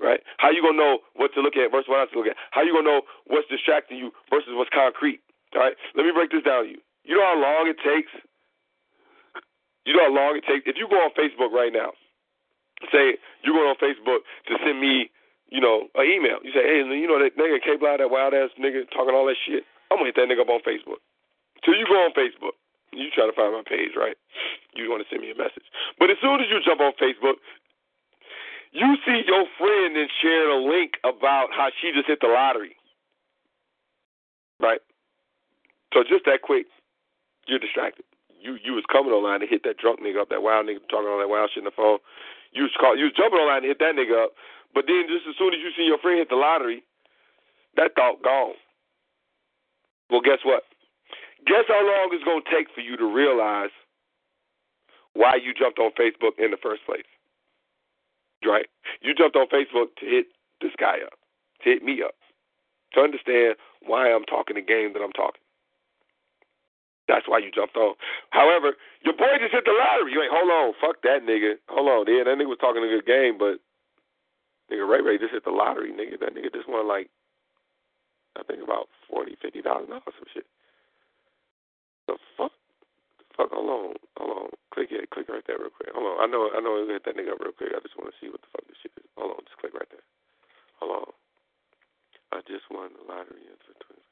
D: Right? How you gonna know what to look at versus what not to look at? How you gonna know what's distracting you versus what's concrete? All right. Let me break this down to you. You know how long it takes You know how long it takes? If you go on Facebook right now, say you're going on Facebook to send me, you know, an email. You say, hey, you know that nigga K Block, that wild ass nigga talking all that shit. I'm gonna hit that nigga up on Facebook. Till you go on Facebook, you try to find my page, right? You want to send me a message. But as soon as you jump on Facebook, you see your friend and sharing a link about how she just hit the lottery. Right? So just that quick, you're distracted. You you was coming online to hit that drunk nigga up, that wild nigga talking all that wild shit in the phone. You was call, you was jumping online to hit that nigga up, but then just as soon as you see your friend hit the lottery, that thought gone. Well, guess what? Guess how long it's gonna take for you to realize why you jumped on Facebook in the first place. Right? You jumped on Facebook to hit this guy up, to hit me up, to understand why I'm talking the game that I'm talking. That's why you jumped on. However, your boy just hit the lottery. You ain't hold on, fuck that nigga. Hold on, yeah, that nigga was talking a good game, but nigga Ray Ray just hit the lottery, nigga. That nigga just won like I think about forty, fifty thousand dollars some shit. The fuck? Fuck, hold on, hold on. Click it, click right there real quick. Hold on. I know I know we hit that nigga up real quick. I just wanna see what the fuck this shit is. Hold on, just click right there. Hold on. I just won the lottery for twenty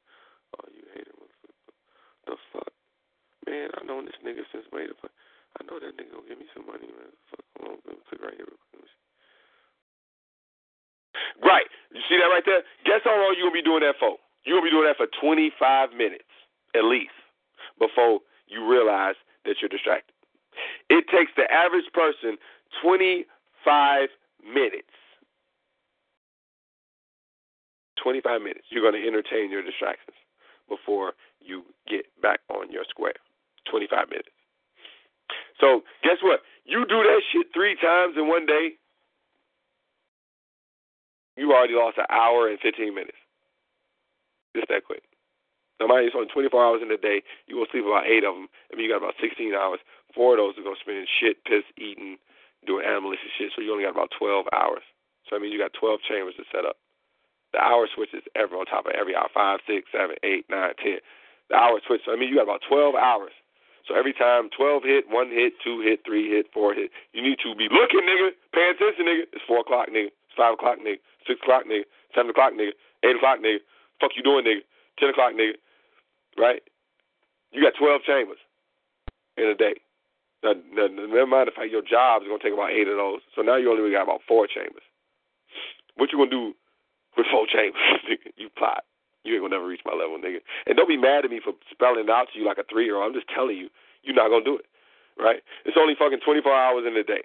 D: Oh, you hater the fuck? Man, I know this nigga since way the fuck. I know that nigga gonna give me some money, man. Fuck, hold on, let me click right here. Real quick. Right, you see that right there? Guess how long you gonna be doing that for? You gonna be doing that for 25 minutes at least before you realize that you're distracted. It takes the average person 25 minutes. 25 minutes. You're going to entertain your distractions before you get back on your square. 25 minutes. So guess what? You do that shit three times in one day, you already lost an hour and 15 minutes. Just that quick. Now, mind you, it's only 24 hours in a day. You will sleep about eight of them. I mean, you got about 16 hours. Four of those are going to spend in shit, piss, eating, doing animalistic shit. So you only got about 12 hours. So I mean, you got 12 chambers to set up. The hour switches ever on top of every hour. Five, six, seven, eight, nine, ten. The hour switch. So I mean, you got about 12 hours so every time 12 hit, 1 hit, 2 hit, 3 hit, 4 hit, you need to be looking, nigga, paying attention, nigga. It's 4 o'clock, nigga. It's 5 o'clock, nigga. 6 o'clock, nigga. 7 o'clock, nigga. 8 o'clock, nigga. Fuck you doing, nigga. 10 o'clock, nigga. Right? You got 12 chambers in a day. Now, now never mind the fact your job is going to take about 8 of those. So now you only got about 4 chambers. What you going to do with 4 [laughs] chambers? You plot. You ain't gonna never reach my level, nigga. And don't be mad at me for spelling it out to you like a three year old. I'm just telling you, you're not gonna do it. Right? It's only fucking 24 hours in a day.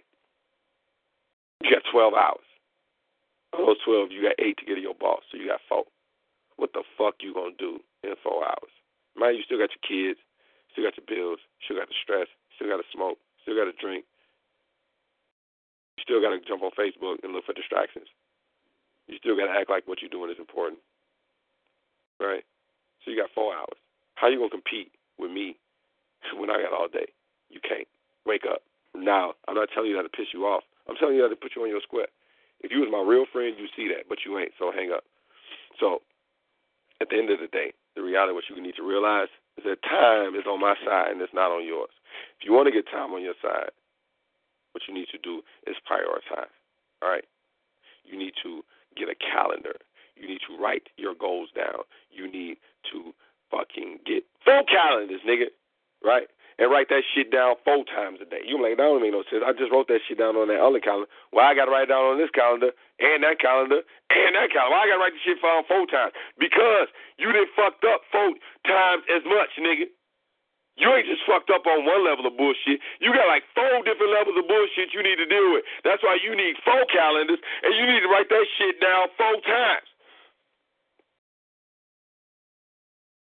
D: You got 12 hours. Of those 12, you got eight to get to your boss, so you got four. What the fuck you gonna do in four hours? Man, you still got your kids, still got your bills, still got the stress, still got to smoke, still got to drink. You still got to jump on Facebook and look for distractions. You still got to act like what you're doing is important right? So you got four hours. How you gonna compete with me [laughs] when I got all day? You can't. Wake up. Now, I'm not telling you that to piss you off. I'm telling you that to put you on your square. If you was my real friend, you see that, but you ain't. So hang up. So, at the end of the day, the reality what you need to realize is that time is on my side and it's not on yours. If you want to get time on your side, what you need to do is prioritize. All right. You need to get a calendar you need to write your goals down. You need to fucking get full calendars, nigga. Right? And write that shit down four times a day. You like, that don't make no sense. I just wrote that shit down on that other calendar. Why I gotta write it down on this calendar and that calendar and that calendar? Why I gotta write this shit down four times? Because you didn't fucked up four times as much, nigga. You ain't just fucked up on one level of bullshit. You got like four different levels of bullshit you need to deal with. That's why you need four calendars and you need to write that shit down four times.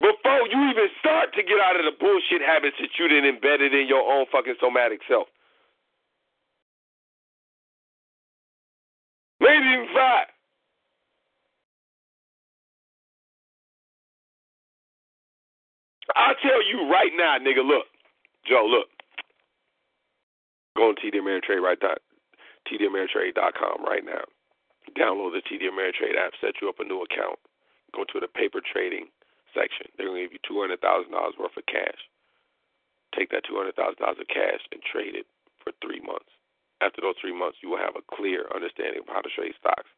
D: Before you even start to get out of the bullshit habits that you didn't embedded in your own fucking somatic self. Maybe even five. I tell you right now, nigga, look. Joe, look. Go on TD Ameritrade right now. TDAmeritrade.com right now. Download the TD Ameritrade app, set you up a new account. Go to the paper trading section. They're going to give you $200,000 worth of cash. take that two hundred thousand dollars of cash and trade it for three months. After those three months, you will have a clear understanding of how to trade stocks.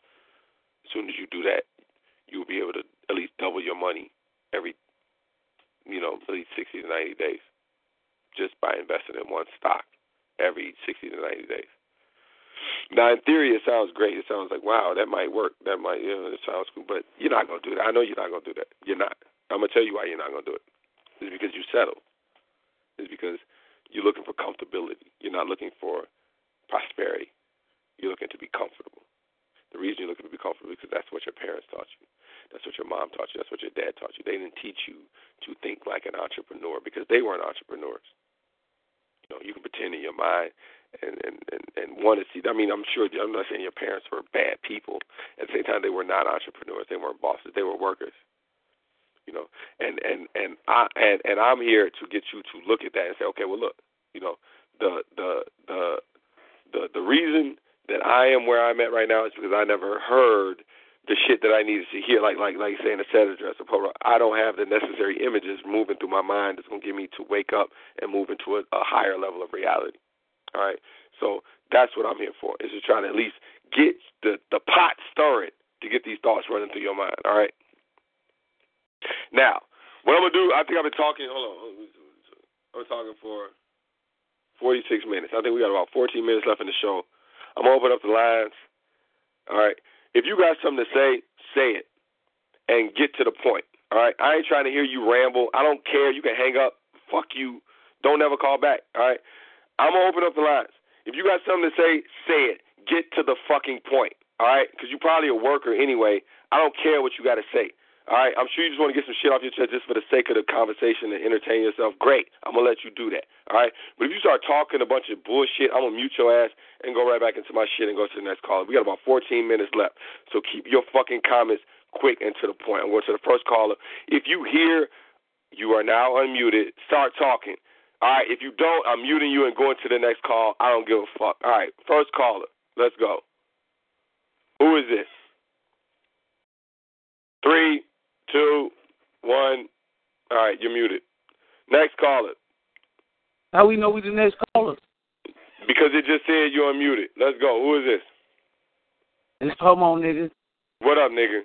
D: As soon as you do that, you will be able to at least double your money every, you know, at least sixty to ninety days, just by investing in one stock every sixty to ninety days. Now, in theory, it sounds great. It sounds like, wow, that might work. That might, you know, it sounds cool. But you're not going to do that. I know you're not going to do that. You're not. I'm to tell you why you're not to do it. It's because you settle. It's because you're looking for comfortability. You're not looking for prosperity. You're looking to be comfortable. The reason you're looking to be comfortable is because that's what your parents taught you. That's what your mom taught you. That's what your dad taught you. They didn't teach you to think like an entrepreneur because they weren't entrepreneurs. You know, you can pretend in your mind and and and, and want to see. I mean, I'm sure. I'm not saying your parents were bad people. At the same time, they were not entrepreneurs. They weren't bosses. They were workers. You know, and and and I and and I'm here to get you to look at that and say, okay, well, look, you know, the the the the the reason that I am where I'm at right now is because I never heard the shit that I needed to hear, like like like saying a set address, a program. I don't have the necessary images moving through my mind that's gonna get me to wake up and move into a, a higher level of reality. All right. So that's what I'm here for. Is to try to at least get the the pot stirring to get these thoughts running through your mind. All right. Now, what I'm gonna do? I think I've been talking. Hold on. I'm talking for 46 minutes. I think we got about 14 minutes left in the show. I'm gonna open up the lines. All right. If you got something to say, say it, and get to the point. All right. I ain't trying to hear you ramble. I don't care. You can hang up. Fuck you. Don't ever call back. All right. I'm gonna open up the lines. If you got something to say, say it. Get to the fucking point. All right, because you're probably a worker anyway. I don't care what you got to say. All right, I'm sure you just want to get some shit off your chest just for the sake of the conversation and entertain yourself. Great, I'm gonna let you do that. All right, but if you start talking a bunch of bullshit, I'm gonna mute your ass and go right back into my shit and go to the next caller. We got about 14 minutes left, so keep your fucking comments quick and to the point. I'm going to the first caller. If you hear you are now unmuted, start talking. All right, if you don't, I'm muting you and going to the next call. I don't give a fuck. All right, first caller. Let's go. Who is this? Three, two, one. All right, you're muted. Next caller.
E: How we know we the next caller?
D: Because it just said you're unmuted. Let's go. Who is this?
E: It's Homo nigga.
D: What up, nigga?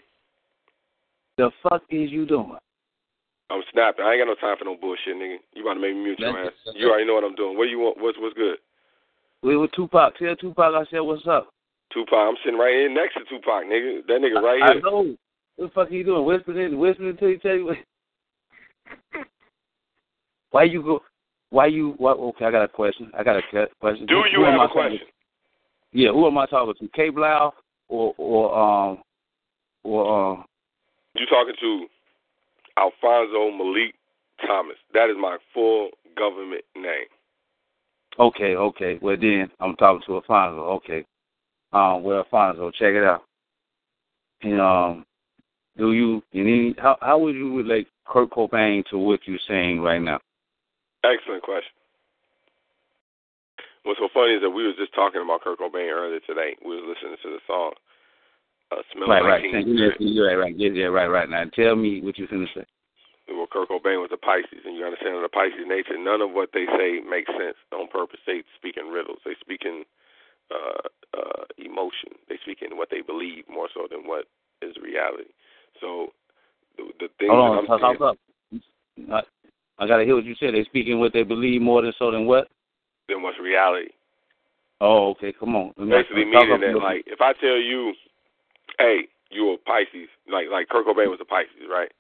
E: The fuck is you doing?
D: I'm snapping. I ain't got no time for no bullshit, nigga. You about to make me mute your ass. You already know what I'm doing. What do you want? What's what's good?
E: We with Tupac. Tell Tupac I said what's up.
D: Tupac, I'm sitting right here next to Tupac, nigga. That nigga right
E: I
D: here.
E: I know. What the fuck are you doing? Whispering, whispering to each other. [laughs] Why you go? Why you? What? Okay, I got a question. I got a question.
D: Do
E: Who
D: you
E: am
D: have a question?
E: to? Yeah, who am I talking to? K. Blau or or um or um?
D: You talking to Alfonso Malik Thomas. That is my full government name.
E: Okay, okay. Well then, I'm talking to Alfonso. Okay. Um. Well, Alfonso, check it out. And um, do you? You need how how would you relate Kurt Cobain to what you're saying right now?
D: Excellent question. What's so funny is that we was just talking about Kurt Cobain earlier today. We was listening to the song uh, "Smell
E: Right,
D: Like
E: right.
D: Teen
E: Yeah,
D: Spirit."
E: yeah, right, right. Yeah, yeah, right, right. Now tell me what you finna say.
D: Well, Kurt Cobain was a Pisces, and you understand the Pisces nature. None of what they say makes sense on purpose. They speak in riddles. They speak in uh, uh, emotion. They speak in what they believe more so than what is reality. So the, the things
E: Hold on,
D: I'm saying,
E: up. I, I gotta hear what you said. They speaking what they believe more than so than what?
D: than what's reality.
E: Oh, okay. Come on.
D: Basically meaning that like if I tell you, hey, you a Pisces, like like Kurt Cobain was a Pisces, right?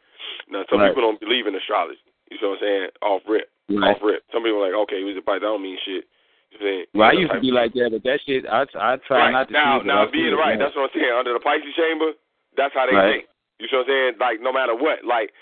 D: Now some
E: Right.
D: people don't believe in astrology. You know what I'm saying? Off rip.
E: Right.
D: Off rip. Some people are like, okay, he was a Pisces, that don't mean shit. You know saying?
E: Well, I used to be like that, but that shit, I I try
D: right.
E: not to
D: now,
E: see it, but
D: now being right, that's what I'm saying. Under the Pisces chamber, that's how they think. You know what I'm saying? Like no matter what, like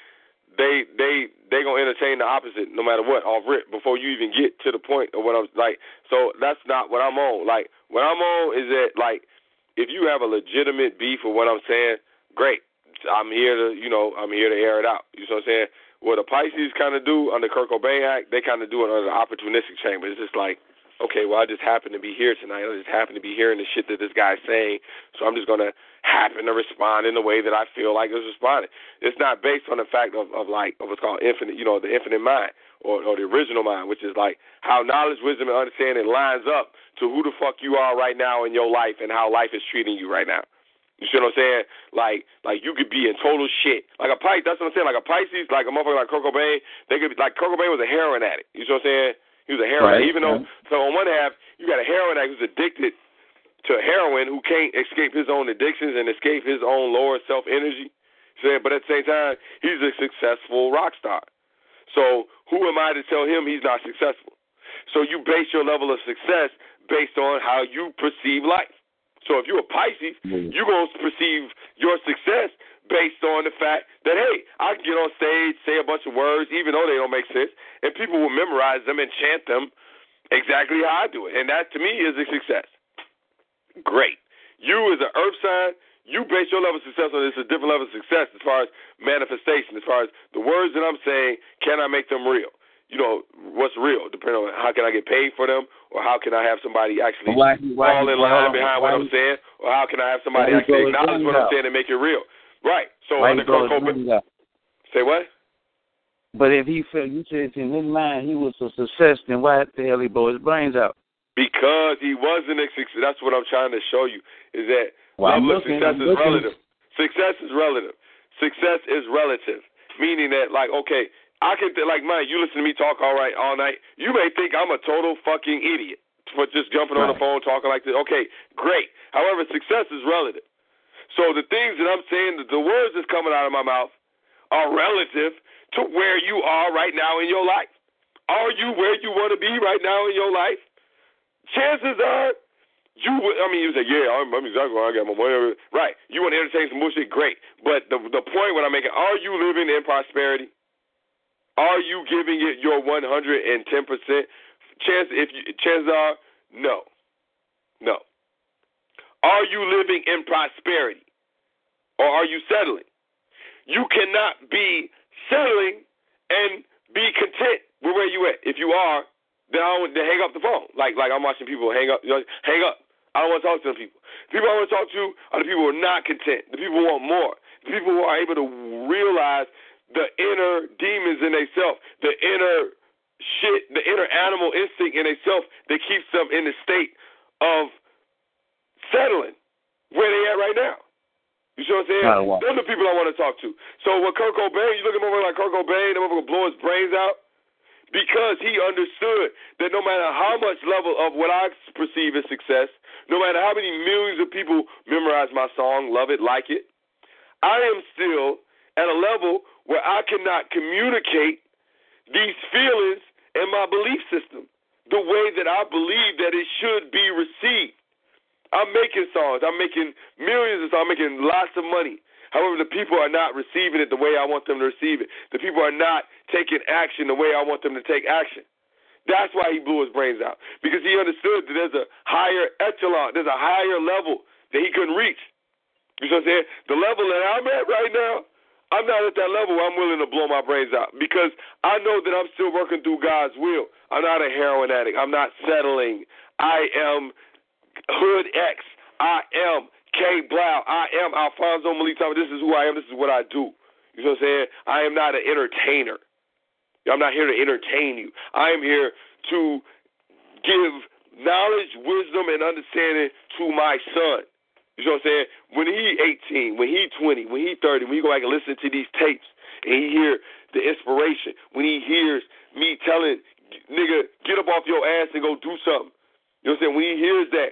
D: they they they gonna entertain the opposite no matter what off rip before you even get to the point of what I'm like. So that's not what I'm on. Like what I'm on is that like if you have a legitimate beef with what I'm saying, great. I'm here to you know I'm here to air it out. You know what I'm saying? What the Pisces kind of do under Kurt Cobain Act, they kind of do it under the opportunistic chamber. It's just like okay, well, I just happen to be here tonight. I just happen to be hearing the shit that this guy's saying, so I'm just gonna happen to respond in the way that I feel like is responding. It's not based on the fact of, of like of what's called infinite, you know, the infinite mind or, or the original mind, which is like how knowledge, wisdom, and understanding lines up to who the fuck you are right now in your life and how life is treating you right now. You see what I'm saying? Like, like you could be in total shit. Like a Pisces, that's what I'm saying. Like a Pisces, like a motherfucker like Kurt Cobain, they could be like Kurt Cobain was a heroin addict. You see what I'm saying? He was a heroin.
E: Right,
D: Even though, so on one half, you got a heroin addict who's addicted to heroin, who can't escape his own addictions and escape his own lower self energy. Saying, but at the same time, he's a successful rock star. So who am I to tell him he's not successful? So you base your level of success based on how you perceive life. So if you're a Pisces,
E: Mhm.
D: you're going to perceive your success based on the fact that, hey, I can get on stage, say a bunch of words, even though they don't make sense, and people will memorize them and chant them exactly how I do it. And that, to me, is a success. Great. You, as an earth sign, you base your level of success on this a different level of success as far as manifestation, as far as the words that I'm saying, can I make them real? You know, what's real, depending on how can I get paid for them, or how can I have somebody actually
E: Why- why-
D: fall in line
E: on.
D: behind
E: Why-
D: what I'm saying, or how can I have somebody actually acknowledge what I'm saying and make it real? Right. So
E: Why
D: under
E: you throw
D: Kurt
E: his
D: Cobain, say what?
E: But if he felt you said in his mind he was a success, then why the hell he blow his brains out?
D: Because he wasn't a success. That's what I'm trying to show you. Is that
E: Well,
D: level
E: looking,
D: success
E: I'm
D: is
E: looking.
D: relative. Success is relative. Success is relative, meaning that like okay, I can th- like mine. You listen to me talk all right all night. You may think I'm a total fucking idiot for just jumping on the phone talking like this. Okay, great. However, success is relative. So the things that I'm saying, the, the words that's coming out of my mouth, are relative to where you are right now in your life. Are you where you want to be right now in your life? Chances are, you would. I mean, you say, yeah, I'm, I'm exactly where I got my money. Right. You want to entertain some bullshit? Great. But the the point what I'm making, are you living in prosperity? Are you giving it your 110 percent? Chance if you, chances are, no, no. Are you living in prosperity, or are you settling? You cannot be settling and be content with where you at. If you are, then I want to hang up the phone. Like like I'm watching people hang up, you know, hang up. I don't want to talk to them people. People I want to talk to are the people who are not content. The people who want more. The people who are able to realize the inner demons in themselves, the inner shit, the inner animal instinct in themselves that keeps them in the state of settling where they at right now. You see what I'm saying? Those are the people I want to talk to. So with Kurt Cobain, you look at a motherfucker like Kurt Cobain, that motherfucker blow his brains out because he understood that no matter how much level of what I perceive as success, no matter how many millions of people memorize my song, love it, like it, I am still at a level where I cannot communicate these feelings and my belief system the way that I believe that it should be received. I'm making songs. I'm making millions of songs. I'm making lots of money. However, the people are not receiving it the way I want them to receive it. The people are not taking action the way I want them to take action. That's why he blew his brains out because he understood that there's a higher echelon, there's a higher level that he couldn't reach. You know what I'm saying? The level that I'm at right now, I'm not at that level where I'm willing to blow my brains out because I know that I'm still working through God's will. I'm not a heroin addict. I'm not settling. I am Hood X. I am K Blau. I am Alfonso Malik Thomas. This is who I am. This is what I do. You know what I'm saying? I am not an entertainer. I'm not here to entertain you. I am here to give knowledge, wisdom, and understanding to my son. You know what I'm saying? When he 18, when he 20, when he 30, when you go back and listen to these tapes and he hear the inspiration, when he hears me telling nigga, get up off your ass and go do something. You know what I'm saying? When he hears that,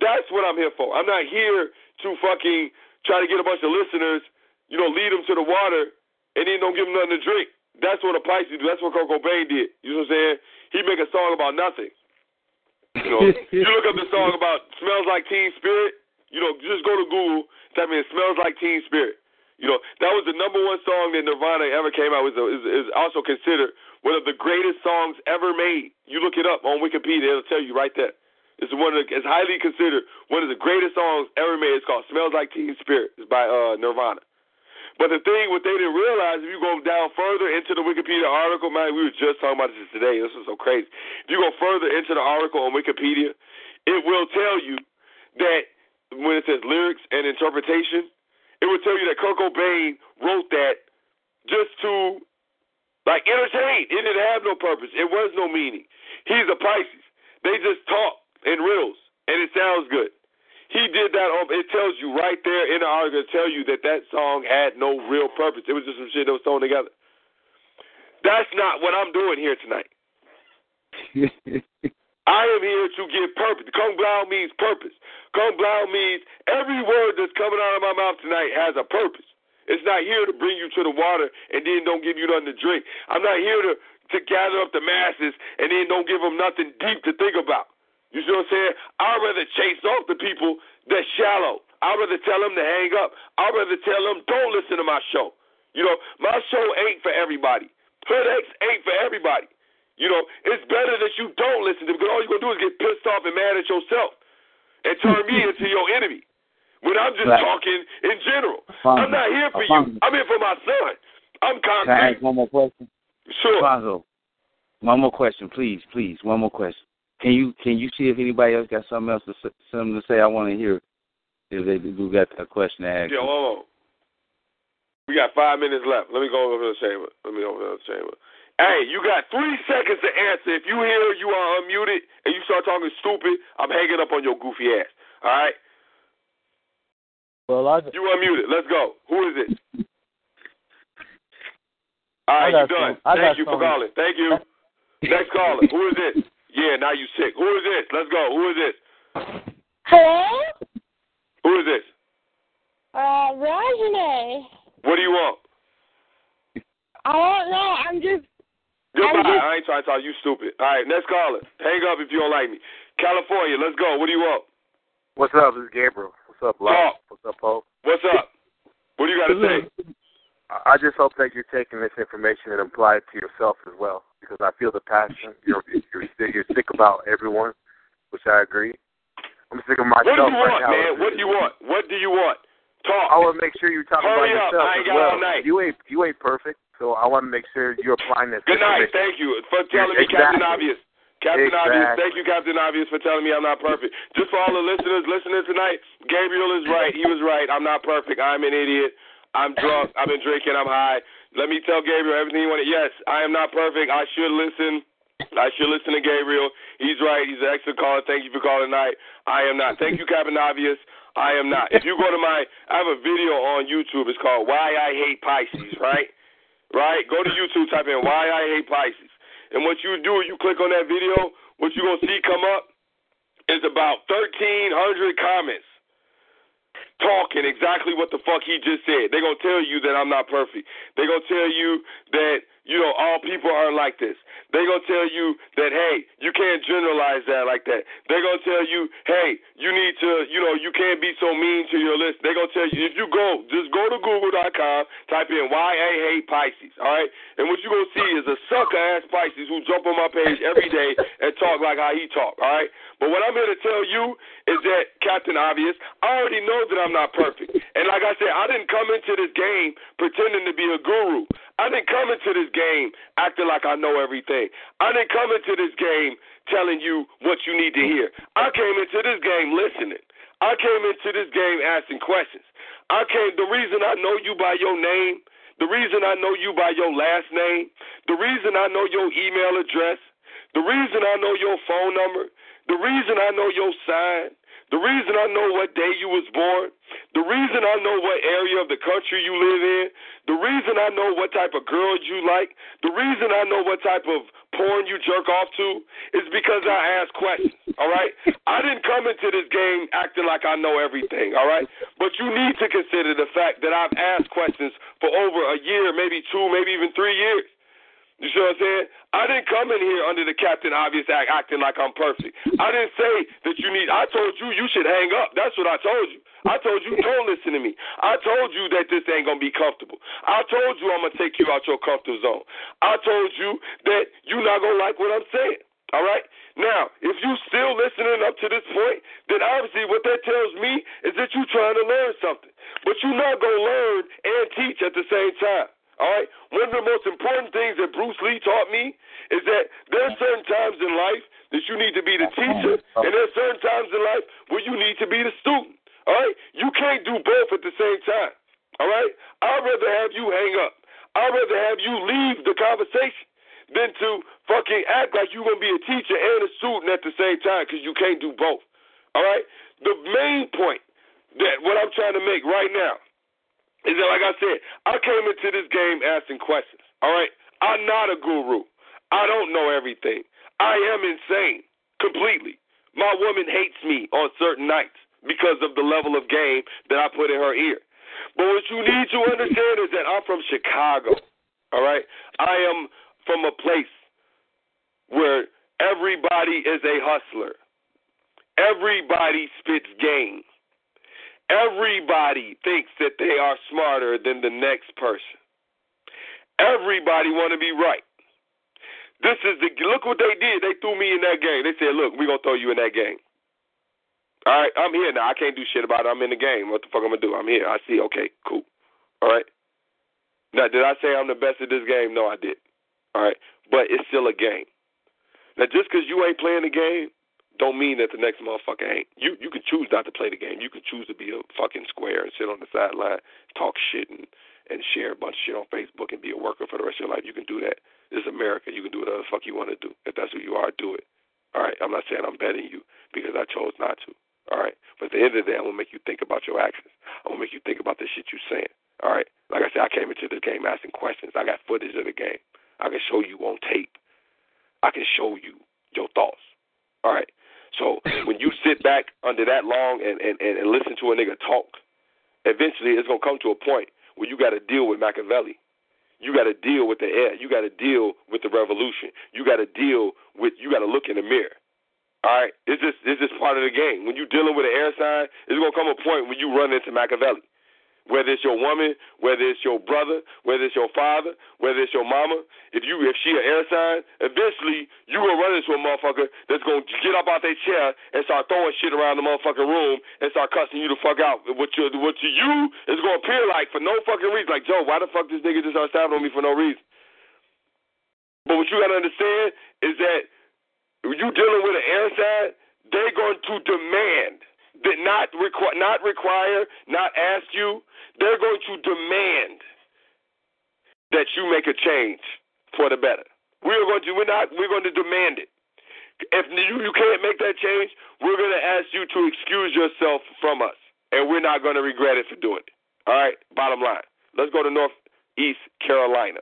D: that's what I'm here for. I'm not here to fucking try to get a bunch of listeners, you know, lead them to the water and then don't give them nothing to drink. That's what a Pisces do. That's what Kurt Cobain did. You know what I'm saying? He make a song about nothing. You know, [laughs] you look up the song about smells like Teen Spirit. You know, just go to Google. Type in "smells like Teen Spirit." You know, that was the number one song that Nirvana ever came out with. Is, is also considered one of the greatest songs ever made. You look it up on Wikipedia; it'll tell you right there. It's one of the, it's highly considered one of the greatest songs ever made. It's called "Smells Like Teen Spirit." It's by uh, Nirvana. But the thing, what they didn't realize, if you go down further into the Wikipedia article, man, we were just talking about this today. This is so crazy. If you go further into the article on Wikipedia, it will tell you that when it says lyrics and interpretation, it will tell you that Kurt Cobain wrote that just to like entertain. It didn't have no purpose. It was no meaning. He's a Pisces. They just talk in riddles, and it sounds good. He did that on. It tells you right there in the article. Tell you that that song had no real purpose. It was just some shit that was thrown together. That's not what I'm doing here tonight. [laughs] I am here to give purpose. Kungblao means purpose. Kungblao means every word that's coming out of my mouth tonight has a purpose. It's not here to bring you to the water and then don't give you nothing to drink. I'm not here to to gather up the masses and then don't give them nothing deep to think about. You see what I'm saying? I'd rather chase off the people that's shallow. I'd rather tell them to hang up. I'd rather tell them don't listen to my show. You know, my show ain't for everybody. Hood X ain't for everybody. You know, it's better that you don't listen to me because all you're gonna do is get pissed off and mad at yourself and turn me into your enemy. When I'm just
E: Right.
D: talking in general. I'm not here for you. I'm here for my son. I'm
E: Can I ask
D: concrete.
E: one more question?
D: Sure.
E: Alfonso, one more question, please, please, one more question. Can you can you see if anybody else got something else to say, something to say? I want to hear if they do got a question to ask.
D: Yeah, hold on. We got five minutes left. Let me go over to the chamber. Let me go over to the chamber. Hey, you got three seconds to answer. If you hear you are unmuted and you start talking stupid, I'm hanging up on your goofy ass. All right?
F: Well, I,
D: You unmuted. Let's go. Who is it? All right, you done.
F: some-
D: Thank
F: got
D: you for calling. Thank you. [laughs] Next caller. Who is it? Yeah, now you sick. Who is this? Let's go. Who is this?
G: Hello?
D: Who is this?
G: Uh, Rajane.
D: What do you want?
G: I don't know. I'm just.
D: Goodbye.
G: I'm just-
D: I ain't trying to talk. You stupid. All right, next caller. Hang up if you don't like me. California, let's go. What do you want?
H: What's up? This is Gabriel. What's up, Love? What's up, Pope?
D: What's up? What do you got to say?
H: I I just hope that you're taking this information and apply it to yourself as well, because I feel the passion. You're you're sick, you're sick about everyone, which I agree. I'm sick of
D: What do
H: myself
D: you
H: right
D: want,
H: now.
D: man? What do you want? What do you want? Talk.
H: I want to make sure you're talking
D: Hurry
H: about
D: up.
H: yourself
D: I ain't
H: as
D: got
H: well.
D: all night.
H: You ain't you ain't perfect, so I want to make sure you're applying this.
D: Good night. Thank you for telling me,
H: Exactly.
D: Captain Obvious. Captain Obvious. Thank you, Captain Obvious, for telling me I'm not perfect. Just for all the listeners listening tonight, Gabriel is right. He was right. I'm not perfect. I'm an idiot. I'm drunk. I've been drinking. I'm high. Let me tell Gabriel everything he wanted. Yes, I am not perfect. I should listen. I should listen to Gabriel. He's right. He's an excellent caller. Thank you for calling tonight. I am not. Thank you, Captain Obvious. I am not. If you go to my, I have a video on YouTube. It's called Why I Hate Pisces, right? Right? Go to YouTube, type in Why I Hate Pisces. And what you do, you click on that video, what you're going to see come up is about 1,300 comments talking exactly what the fuck he just said. They're going to tell you that I'm not perfect. They're going to tell you that, you know, all people aren't like this. They're going to tell you that, hey, you can't generalize that like that. They're going to tell you, hey, you need to, you know, you can't be so mean to your list. They're going to tell you, if you go, just go to google.com, type in why I hate Pisces, all right? And what you're going to see is a sucker ass Pisces who jump on my page every day and talk like how he talk, all right? But what I'm here to tell you is that, Captain Obvious, I already know that I'm not perfect. And like I said, I didn't come into this game pretending to be a guru. I didn't come into this game acting like I know everything. I didn't come into this game telling you what you need to hear. I came into this game listening. I came into this game asking questions. I came the reason I know you by your name, the reason I know you by your last name, the reason I know your email address, the reason I know your phone number, the reason I know your sign, the reason I know what day you was born, the reason I know what area of the country you live in, the reason I know what type of girl you like, the reason I know what type of porn you jerk off to is because I ask questions, all right? I didn't come into this game acting like I know everything, all right? But you need to consider the fact that I've asked questions for over a year, maybe two, maybe even three years. You see what I'm saying? I didn't come in here under the Captain Obvious Act acting like I'm perfect. I didn't say that you need. I told you you should hang up. That's what I told you. I told you don't listen to me. I told you that this ain't gonna be comfortable. I told you I'm gonna take you out your comfort zone. I told you that you're not gonna like what I'm saying. All right. Now, if you still listening up to this point, then obviously what that tells me is that you're trying to learn something. but you're not gonna learn and teach at the same time. All right. One of the most important things that Bruce Lee taught me is that there are certain times in life that you need to be the teacher, and there are certain times in life where you need to be the student. All right. You can't do both at the same time. All right. I'd rather have you hang up. I'd rather have you leave the conversation than to fucking act like you're gonna be a teacher and a student at the same time because you can't do both. All right. The main point that what I'm trying to make right now is that, like I said, I came into this game asking questions. All right, I'm not a guru. I don't know everything. I am insane completely. My woman hates me on certain nights because of the level of game that I put in her ear. But what you need to understand is that I'm from Chicago. All right, I am from a place where everybody is a hustler. Everybody spits game. Everybody thinks that they are smarter than the next person. Everybody want to be right. This is the look what they did. They threw me in that game. They said, "Look, we're gonna throw you in that game." All right, I'm here now. I can't do shit about it. I'm in the game. What the fuck I'm gonna do? I'm here. I see. Okay, cool. All right. Now, did I say I'm the best at this game? No, I did. All right, but it's still a game. Now, just because you ain't playing the game don't mean that the next motherfucker ain't. You you can choose not to play the game. You can choose to be a fucking square and sit on the sideline, talk shit and and share a bunch of shit on Facebook and be a worker for the rest of your life. You can do that. This is America. You can do whatever the fuck you want to do. If that's who you are, do it. All right. I'm not saying I'm betting you because I chose not to. All right. But at the end of the day, I'm gonna make you think about your actions. I'm gonna make you think about the shit you're saying. All right. Like I said, I came into this game asking questions. I got footage of the game. I can show you on tape. I can show you your thoughts. All right. So when you sit back under that long and, and, and listen to a nigga talk, eventually it's gonna come to a point where you got to deal with Machiavelli. You got to deal with the air. You got to deal with the revolution. You got to deal with. You got to look in the mirror. All right, it's just it's just part of the game. When you're dealing with an air sign, it's gonna come a point when you run into Machiavelli whether it's your woman, whether it's your brother, whether it's your father, whether it's your mama, if you if she an air sign, eventually you gonna run into a motherfucker that's gonna get up out their chair and start throwing shit around the motherfucking room and start cussing you the fuck out. What you what to you is gonna appear like for no fucking reason. Like Joe, why the fuck this nigga just start stabbing on me for no reason? But what you gotta understand is that you dealing with an air sign, they're going to demand that not require, not require, not ask you. They're going to demand that you make a change for the better. We're going to we're not we're going to demand it. If you you can't make that change, we're going to ask you to excuse yourself from us, and we're not going to regret it for doing it. All right. Bottom line. Let's go to Northeast Carolina.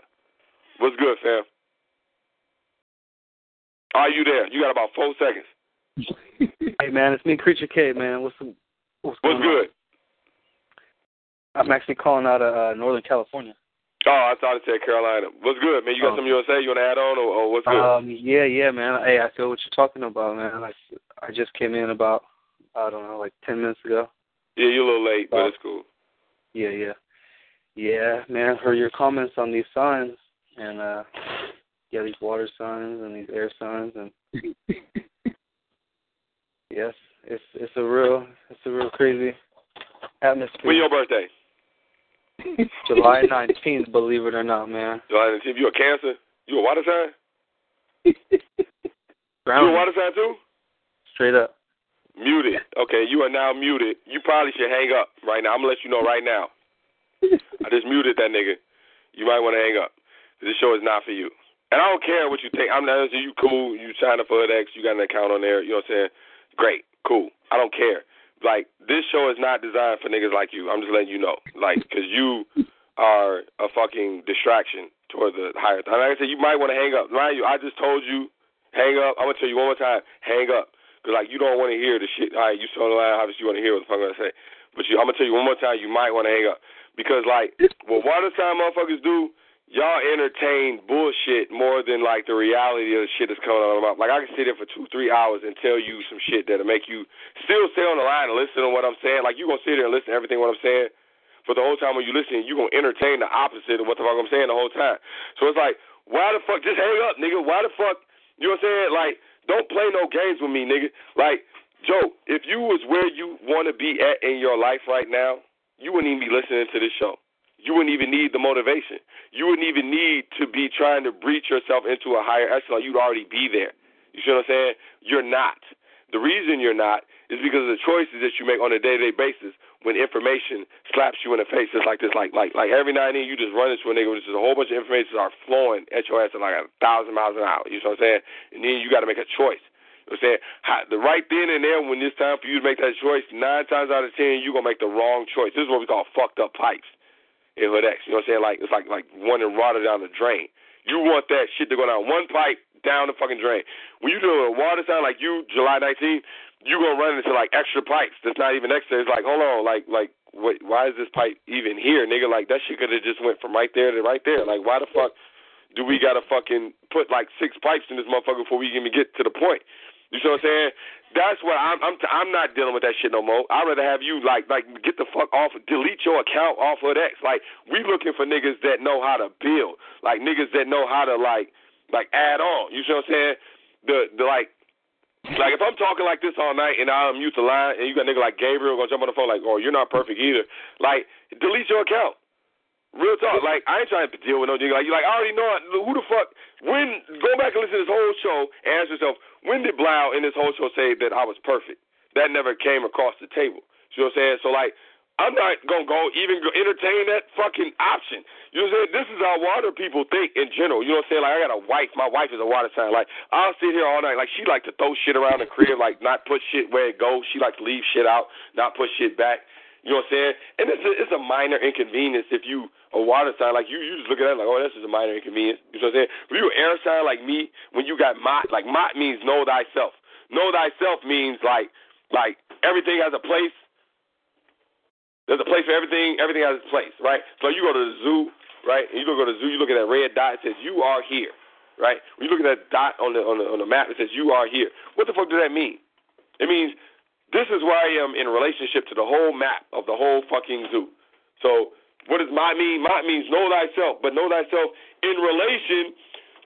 D: What's good, fam? Are you there? You got about four seconds.
F: Hey man, it's me, Creature K. Man, what's what's,
D: what's good?
F: On? I'm actually calling out of uh, Northern California.
D: Oh, I thought it said Carolina. What's good, man? You got um, something you want to say? You want to add on, or, or what's good?
F: Um, yeah, yeah, man. Hey, I feel what you're talking about, man. I I just came in about I don't know, like ten minutes ago.
D: Yeah, you're a little late, but it's cool.
F: Yeah, yeah, yeah, man. Heard your comments on these signs and uh yeah, these water signs and these air signs and [laughs] yes, it's it's a real it's a real crazy atmosphere.
D: When's your birthday? [laughs]
F: July nineteenth, believe it or not, man.
D: July nineteenth. You a Cancer? You a water sign?
F: Brown. [laughs]
D: You a water sign too?
F: Straight up.
D: Muted. Okay, you are now muted. You probably should hang up right now. I'm gonna let you know right now. [laughs] I just muted that nigga. You might want to hang up. This show is not for you. And I don't care what you think. I'm not you cool. You signed up for X. You got an account on there. You know what I'm saying? Great, cool. I don't care. Like this show is not designed for niggas like you. I'm just letting you know, like, cause you are a fucking distraction toward the higher. Like I said, you might want to hang up. Mind you, I just told you, hang up. I'm gonna tell you one more time, hang up, cause like you don't want to hear the shit. All right, you the line. Obviously, you want to hear what the fuck I'm gonna say. But you, I'm gonna tell you one more time, you might want to hang up, because like what water time motherfuckers do y'all entertain bullshit more than like the reality of the shit that's coming out of my mouth. Like I can sit there for two, three hours and tell you some shit that'll make you still stay on the line and listen to what I'm saying. Like you gonna sit there and listen to everything what I'm saying. For the whole time when you listen, you gonna entertain the opposite of what the fuck I'm saying the whole time. So it's like, why the fuck just hang up, nigga? Why the fuck you know what I'm saying? Like, don't play no games with me, nigga. Like, Joe, if you was where you wanna be at in your life right now, you wouldn't even be listening to this show. You wouldn't even need the motivation. You wouldn't even need to be trying to breach yourself into a higher echelon. You'd already be there. You see what I'm saying? You're not. The reason you're not is because of the choices that you make on a day to day basis when information slaps you in the face It's like this, like like like every now and then you just run into a nigga with just a whole bunch of information are flowing at your ass at like a thousand miles an hour. You know what I'm saying? And then you got to make a choice. You know what I'm saying? The right then and there when it's time for you to make that choice, nine times out of ten you're gonna make the wrong choice. This is what we call fucked up pipes in Hood X. You know what I'm saying? Like it's like like running water down the drain. You want that shit to go down one pipe down the fucking drain. When you do a water sound like you July 19th, you gonna run into like extra pipes that's not even next to. It's like hold on, like like wait, why is this pipe even here, nigga? Like that shit could have just went from right there to right there. Like why the fuck do we gotta fucking put like six pipes in this motherfucker before we even get to the point? You see what I'm saying? That's what I'm. I'm. T- I'm not dealing with that shit no more. I'd rather have you like, like, get the fuck off, delete your account off of X. Like, we looking for niggas that know how to build, like niggas that know how to like, like add on. You see what I'm saying? The, the like, like if I'm talking like this all night and I'm used to lying, and you got a nigga like Gabriel gonna jump on the phone like, oh, you're not perfect either. Like, delete your account. Real talk. Like, I ain't trying to deal with no nigga. Like, you like, I already know it. Who the fuck? When go back and listen to this whole show and ask yourself, when did Blao in this whole show say that I was perfect? That never came across the table. You know what I'm saying? So like, I'm not gonna go even go entertain that fucking option. You know what I'm saying? This is how water people think in general. You know what I'm saying? Like I got a wife. My wife is a water sign. Like I'll sit here all night. Like she like to throw shit around the crib, like not put shit where it goes. She like to leave shit out, not put shit back. You know what I'm saying? And it's a, it's a minor inconvenience if you a water sign like you, you just look at that like, oh, this is a minor inconvenience. You know what I'm saying? If you an air sign like me, when you got mot, like mot means know thyself. Know thyself means like like everything has a place. There's a place for everything. Everything has its place, right? So you go to the zoo, right? And you go to the zoo. You look at that red dot. It says you are here, right? When you look at that dot on the on the on the map, it says you are here. What the fuck does that mean? It means this is where I am in relationship to the whole map of the whole fucking zoo. So what does my mean? My means know thyself, but know thyself in relation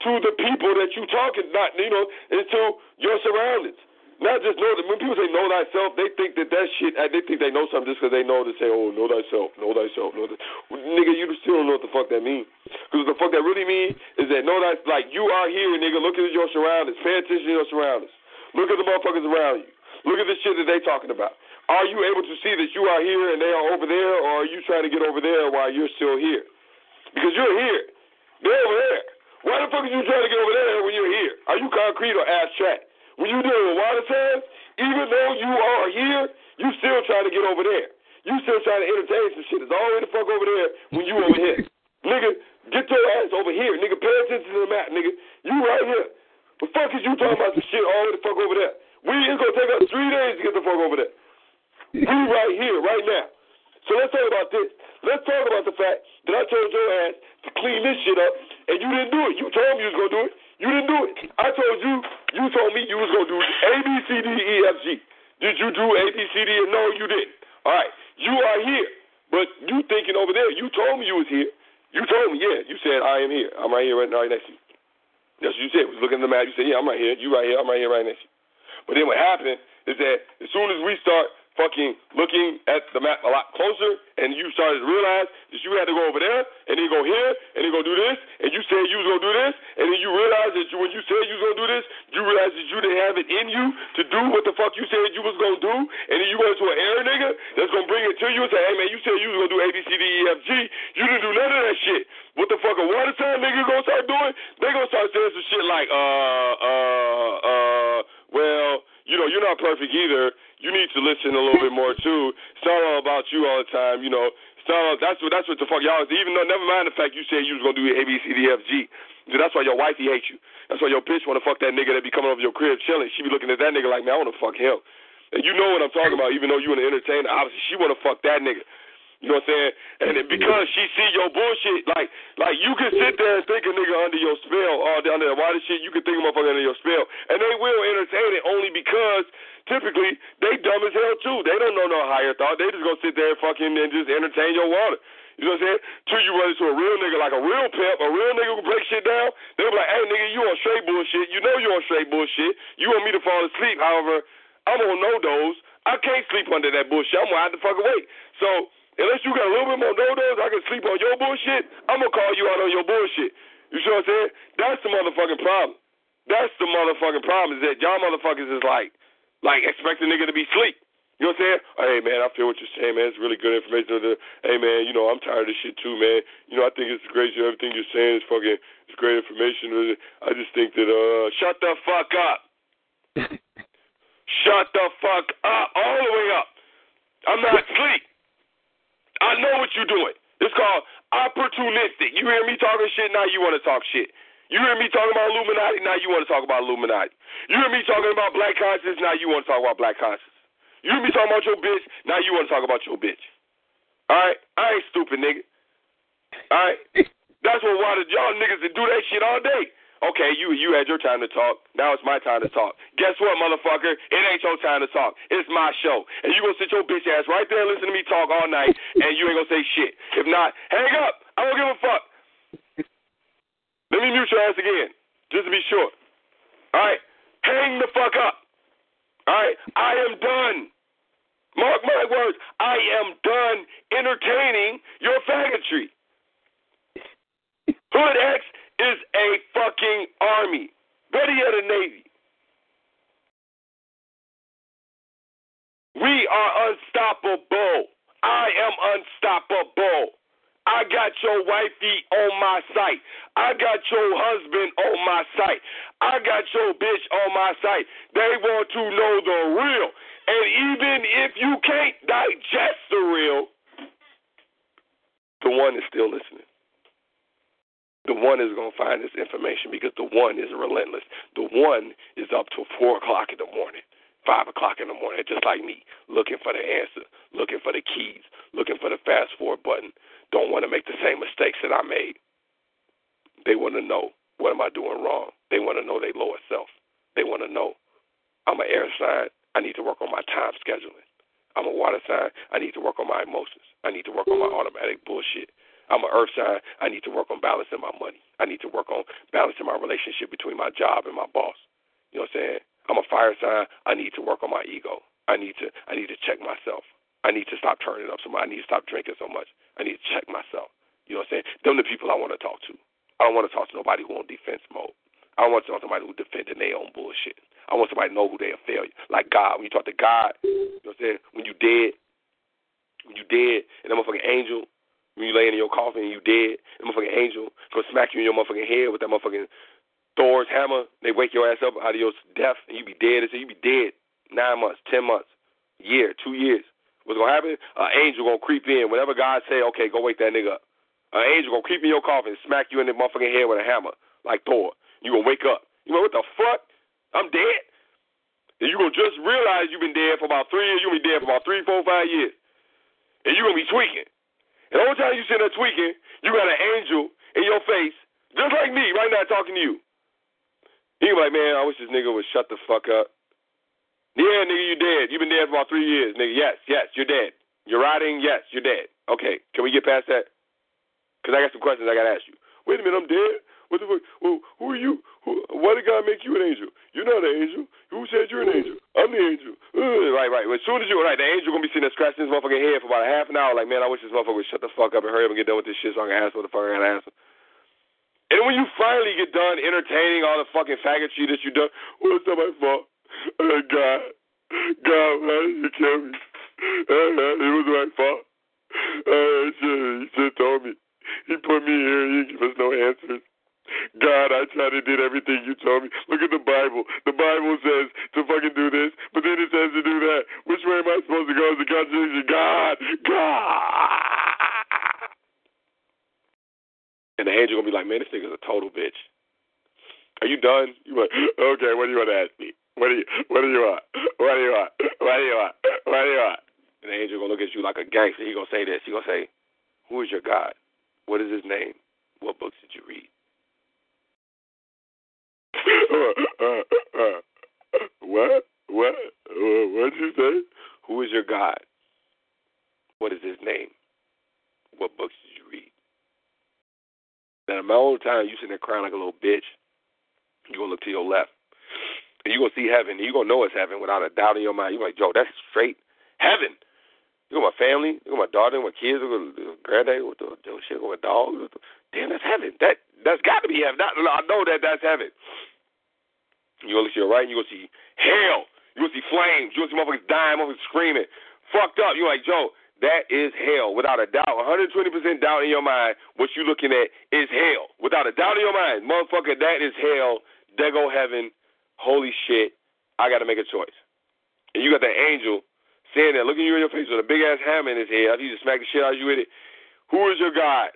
D: to the people that you talking, not you know, into your surroundings. Not just know that when people say know thyself, they think that that shit. uh, They think they know something just because they know to say, oh, know thyself, know thyself, know. Th-. Nigga, you still don't know what the fuck that means. Because the fuck that really means is that know that like you are here, nigga. Look at your surroundings. Pay attention to your surroundings. Look at the motherfuckers around you. Look at the shit that they talking about. Are you able to see that you are here and they are over there, or are you trying to get over there while you're still here? Because you're here. They're over there. Why the fuck are you trying to get over there when you're here? Are you concrete or abstract? When you dealing with water signs, even though you are here, you still trying to get over there. You still trying to entertain some shit. It's all the fuck over there when you over here. nigga, get your ass over here. Nigga, pay attention to the map, nigga. You right here. The fuck is you talking about some shit all the fuck over there? We it's gonna take us three days to get the fuck over there. We right here, right now. So let's talk about this. Let's talk about the fact that I told your ass to clean this shit up, and you didn't do it. You told me you was gonna do it. You didn't do it. I told you. You told me you was gonna do A B C D E F G. Did you do A B C D? No, you didn't. All right. You are here, but you thinking over there. You told me you was here. You told me, yeah. You said I am here. I'm right here, right, right next to you. That's what you said. Was looking at the map. You said, yeah, I'm right here. You right here. I'm right here, right next to you. But then what happened is that as soon as we start fucking looking at the map a lot closer, and you started to realize that you had to go over there, and then go here, and then go do this, and you said you was gonna do this, and then you realized that you, when you said you was gonna do this, you realized that you didn't have it in you to do what the fuck you said you was gonna do, and then you go to an air nigga that's gonna bring it to you and say, hey man, you said you was gonna do A B C D E F G, you didn't do none of that shit. What the fuck a water sign nigga gonna start doing? They gonna start saying some shit like, uh, uh, uh, well, you know, you're not perfect either. You need to listen a little bit more too. It's not all about you all the time, you know. It's not all, that's what that's what the fuck y'all. Even though, never mind the fact you said you was gonna do A B C D F G. So that's why your wifey hates you. That's why your bitch wanna fuck that nigga that be coming over your crib chilling. She be looking at that nigga like, man, I wanna fuck him. And you know what I'm talking about. Even though you an entertainer, obviously she wanna fuck that nigga. You know what I'm saying? And it, because she see your bullshit, like like you can sit there and think a nigga under your spell, all down there, why this shit, you can think a motherfucker under your spell. And they will entertain it only because typically they dumb as hell too. They don't know no higher thought. They just gonna sit there and fucking and just entertain your water. You know what I'm saying? Till you run into a real nigga like a real pimp, a real nigga who break shit down, they'll be like, hey nigga, you on straight bullshit. You know you on straight bullshit. You want me to fall asleep. However, I'm on no dose. I can't sleep under that bullshit. I'm gonna have to fuck awake. So unless you got a little bit more no-nos, I can sleep on your bullshit. I'm gonna call you out on your bullshit. You see what I'm saying? That's the motherfucking problem. That's the motherfucking problem is that y'all motherfuckers is like, like expect a nigga to be sleep. You know what I'm saying? Hey man, I feel what you're saying, man. It's really good information. Hey man, you know I'm tired of this shit too, man. You know I think it's great. Everything you're saying is fucking, it's great information. I just think that uh, shut the fuck up. [laughs] shut the fuck up, all the way up. I'm not asleep. I know what you're doing. It's called opportunistic. You hear me talking shit, now you want to talk shit. You hear me talking about Illuminati, now you want to talk about Illuminati. You hear me talking about black conscience, now you want to talk about black conscience. You be talking about your bitch, now you want to talk about your bitch. All right? I ain't stupid, nigga. All right? [laughs] That's what why y'all niggas that do that shit all day. Okay, you you had your time to talk. Now it's my time to talk. Guess what, motherfucker? It ain't your time to talk. It's my show. And you gonna sit your bitch ass right there and listen to me talk all night [laughs] and you ain't gonna say shit. If not, hang up. I don't give a fuck. Let me mute your ass again, just to be sure. All right? Hang the fuck up. All right? I am done. Mark my words. I am done entertaining your faggotry. Hood X is a fucking army. Better yet, a navy. We are unstoppable. I am unstoppable. Got your wifey on my site. I got your husband on my site. I got your bitch on my site. They want to know the real. And even if you can't digest the real, the one is still listening. The one is going to find this information because the one is relentless. The one is up till 4 o'clock in the morning, 5 o'clock in the morning, just like me, looking for the answer, looking for the keys, looking for the fast forward button. Don't want to make the same mistakes that I made. They want to know what am I doing wrong. They want to know their lower self. They want to know I'm an air sign. I need to work on my time scheduling. I'm a water sign. I need to work on my emotions. I need to work on my automatic bullshit. I'm an earth sign. I need to work on balancing my money. I need to work on balancing my relationship between my job and my boss. You know what I'm saying? I'm a fire sign. I need to work on my ego. I need to I need to check myself. I need to stop turning up so much. I need to stop drinking so much. I need to check myself. You know what I'm saying? Them the people I want to talk to. I don't want to talk to nobody who on defense mode. I want to talk to somebody who defending their own bullshit. I want somebody to know who they are failure. Like God. When you talk to God, you know what I'm saying? When you dead, when you dead, and that motherfucking angel, when you laying in your coffin and you dead, that motherfucking angel gonna smack you in your motherfucking head with that motherfucking Thor's hammer. They wake your ass up out of your death, and you be dead. So you be dead nine months, ten months, year, two years. What's gonna happen? An angel gonna creep in. Whenever God say, okay, go wake that nigga up. An angel gonna creep in your coffin, and smack you in the motherfucking head with a hammer, like Thor. You gonna wake up. You know what the fuck? I'm dead. And you gonna just realize you've been dead for about three years. You gonna be dead for about three, four, five years, and you gonna be tweaking. And the whole time you sitting there tweaking, you got an angel in your face, just like me right now talking to you. He like, man, I wish this nigga would shut the fuck up. Yeah, nigga, you dead. You've been dead for about three years, nigga. Yes, yes, you're dead. You're rotting. Yes, you're dead. Okay, can we get past that? Because I got some questions I got to ask you. Wait a minute, I'm dead? What the fuck? Who are you? Who, why did God make you an angel? You're not an angel. Who said you're an angel? I'm the angel. Uh, right, right. As soon as you, right, the angel to be sitting there scratching his motherfucking head for about a half an hour, like, man, I wish this motherfucker would shut the fuck up and hurry up and get done with this shit so I can ask what the fuck I got to ask him. And when you finally get done entertaining all the fucking faggotry that you done, well, it's not my fault. Uh, God, God, why did you kill me? Uh, it was my fault. Uh, shit, he should told me. He put me here. He didn't give us no answers. God, I tried to do everything you told me. Look at the Bible. The Bible says to fucking do this, but then it says to do that. Which way am I supposed to go? Is the contradiction? God, God. And the angel gonna be like, man, this nigga's a total bitch. Are you done? You like, okay? What do you want to ask me? What do you What do you want? What do you want? What do you want? What do you want? And the angel gonna look at you like a gangster. He gonna say this. He gonna say, "Who is your God? What is his name? What books did you read?" uh, uh, uh, what? What? What did you say? Who is your God? What is his name? What books did you read? Now, in my own time, you sitting there crying like a little bitch. You gonna look to your left, and you gonna see heaven. And you gonna know it's heaven without a doubt in your mind. You're like, Joe, that's straight heaven. Look at my family. Look at my daughter. My kids. Look at my granddad. What the, the shit? At my dog. Damn, that's heaven. That that's got to be heaven. That, I know that that's heaven. You gonna to your right, and you gonna see hell. You gonna see flames. You gonna see motherfuckers dying, motherfuckers screaming, fucked up. You like Joe. That is hell, without a doubt. 120% doubt in your mind. What you looking at is hell, without a doubt in your mind, motherfucker. That is hell. There go heaven. Holy shit. I got to make a choice. And you got that angel saying that, looking you in your face with a big ass hammer in his head. He just smack the shit out of you with it. Who is your God?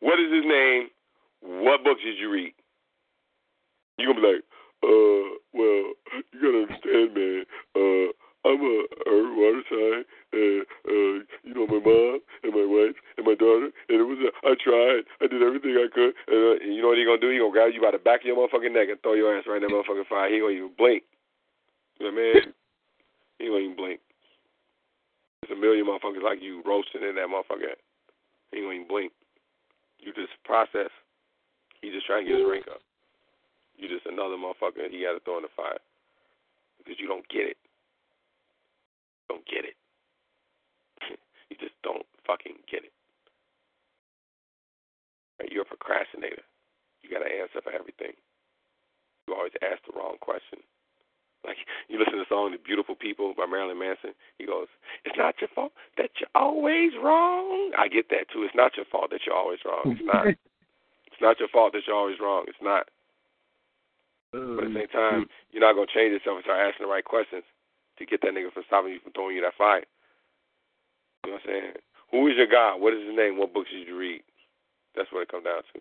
D: What is his name? What books did you read? You're gonna be like, uh, well, you gotta understand, man. Uh, I'm a earth water sign, uh, you know my mom and my wife and my daughter, and it was I tried, I did everything I could, and, uh, and you know what he gonna do? He gonna grab you by the back of your motherfucking neck and throw your ass right in that motherfucking fire. He gonna even blink. You know, what I mean? he gonna even blink. There's a million motherfuckers like you roasting in that motherfucker. He gonna even blink. You just process. He just trying to get his rank up. You just another motherfucker he got to throw in the fire because you don't get it. Don't get it. Just don't fucking get it. Right? You're a procrastinator. You got to answer for everything. You always ask the wrong question. Like you listen to the song "The Beautiful People" by Marilyn Manson. He goes, "It's not your fault that you're always wrong." I get that too. It's not your fault that you're always wrong. It's not. [laughs] it's not your fault that you're always wrong. It's not. But at the same time, mm-hmm. you're not gonna change yourself and start asking the right questions to get that nigga from stopping you from throwing you that fire. You know what I'm saying? Who is your God? What is his name? What books did you read? That's what it comes down to.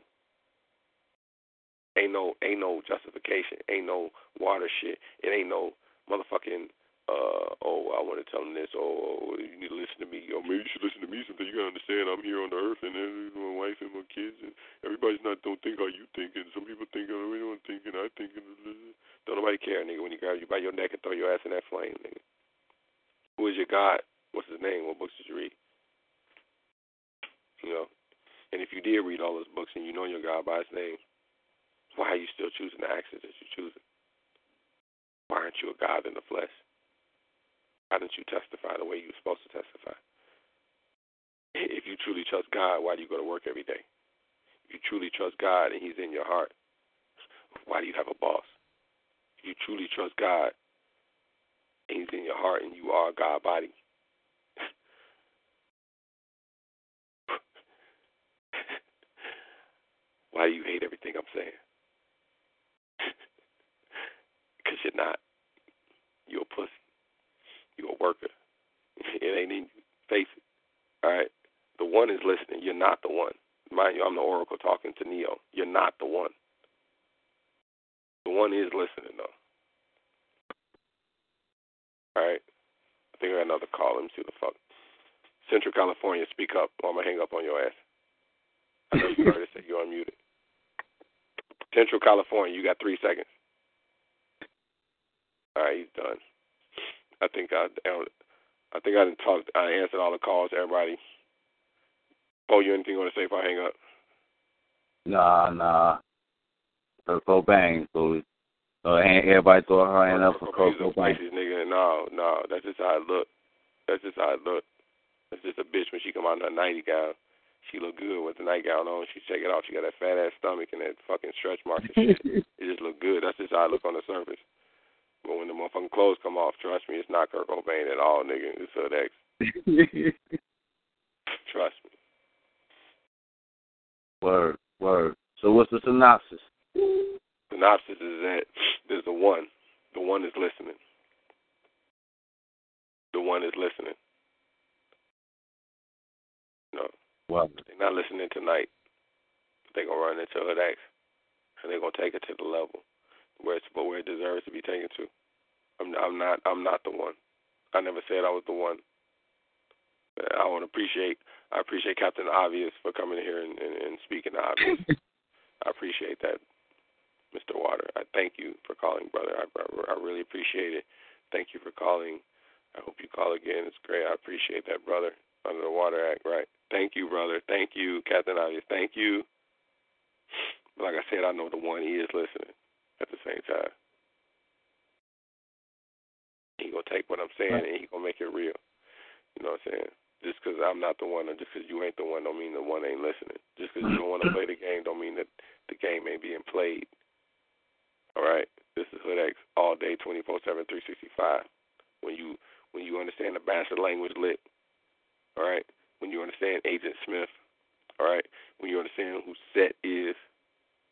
D: Ain't no ain't no justification. Ain't no water shit. It ain't no motherfucking uh oh I want to tell them this. Oh, you need to listen to me. Or maybe you should listen to me sometime. You gotta understand I'm here on the earth and my wife and my kids and everybody's not don't think how you think and some people think oh we don't think and I think don't nobody care, nigga, when you grab you by your neck and throw your ass in that flame, nigga. Who is your God? What's his name? What books did you read? You know. And if you did read all those books and you know your God by his name, why are you still choosing the actions that you're choosing? Why aren't you a God in the flesh? Why didn't you testify the way you were supposed to testify? If you truly trust God, why do you go to work every day? If you truly trust God and He's in your heart, why do you have a boss? If you truly trust God and He's in your heart and you are a God body, why do you hate everything I'm saying? [laughs] Because you're not. You're a pussy. You're a worker. [laughs] It ain't in you. Face it. All right? The one is listening. You're not the one. Mind you, I'm the oracle talking to Neo. You're not the one. The one is listening, though. All right? I think I got another call. Let me see the fuck. Central California, speak up or I'm going to hang up on your ass. I know you heard it you're unmuted. Central California, you got three seconds. All right, he's done. I think I, I think I didn't talk. I answered all the calls. Everybody. Oh, you anything you want to say if I hang up?
E: Nah, nah. Kurt Cobain, so uh, everybody throw her hand up for
D: a
E: Cobain.
D: nigga. No, no, that's just how it look. That's just how it look. That's just a bitch when she come out in her nightgown. She look good with the nightgown on. She check it out. She got that fat ass stomach and that fucking stretch marks and shit. [laughs] it just look good. That's just how I look on the surface. But when the motherfucking clothes come off, trust me, it's not Kurt Cobain at all, nigga. It's Hood X. [laughs] Trust me.
E: word, word. So what's the synopsis?
D: Synopsis is that there's the one. The one is listening. The one is listening.
E: Well,
D: They're not listening tonight. They're gonna run into Hood X, and they're gonna take it to the level where it's but where it deserves to be taken to. I'm I'm not I'm not the one. I never said I was the one. I want to appreciate I appreciate Captain Obvious for coming here and, and, and speaking the obvious. [laughs] I appreciate that, Mr. Water. I thank you for calling, brother. I, I, I really appreciate it. Thank you for calling. I hope you call again. It's great. I appreciate that, brother. Under the Water Act, right? Thank you, brother. Thank you, Captain Obvious. Thank you. Like I said, I know the one he is listening at the same time. He gonna take what I'm saying and he gonna make it real. You know what I'm saying? Just because I'm not the one, or just because you ain't the one, don't mean the one ain't listening. Just because you don't want to play the game, don't mean that the game ain't being played. All right, this is Hood X all day, 24/7, 365. When you when you understand the bastard language lit, all right. When you understand Agent Smith, all right. When you understand who Set is,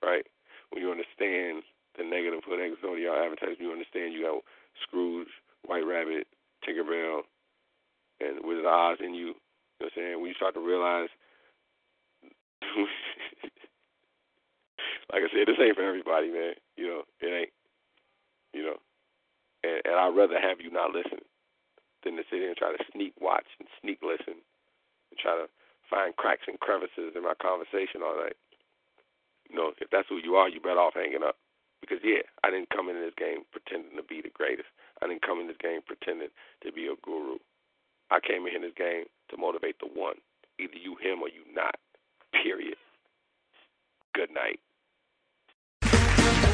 D: right. When you understand the negative Hood X Zodiac advertisement, you understand you got Scrooge, White Rabbit, Tinkerbell, and Wizard of Oz in you. You know what I'm saying? When you start to realize, [laughs] like I said, this ain't for everybody, man. You know, it ain't. You know, and, and I'd rather have you not listen than to sit here and try to sneak watch and sneak listen and try to find cracks and crevices in my conversation all night. You know, if that's who you are, you better off hanging up. Because yeah, I didn't come into this game pretending to be the greatest. I didn't come in this game pretending to be a guru. I came in this game to motivate the one. Either you him or you not. Period. Good night.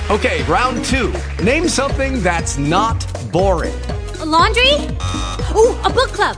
I: Okay, round two. Name something that's not boring.
J: A laundry? Ooh, a book club.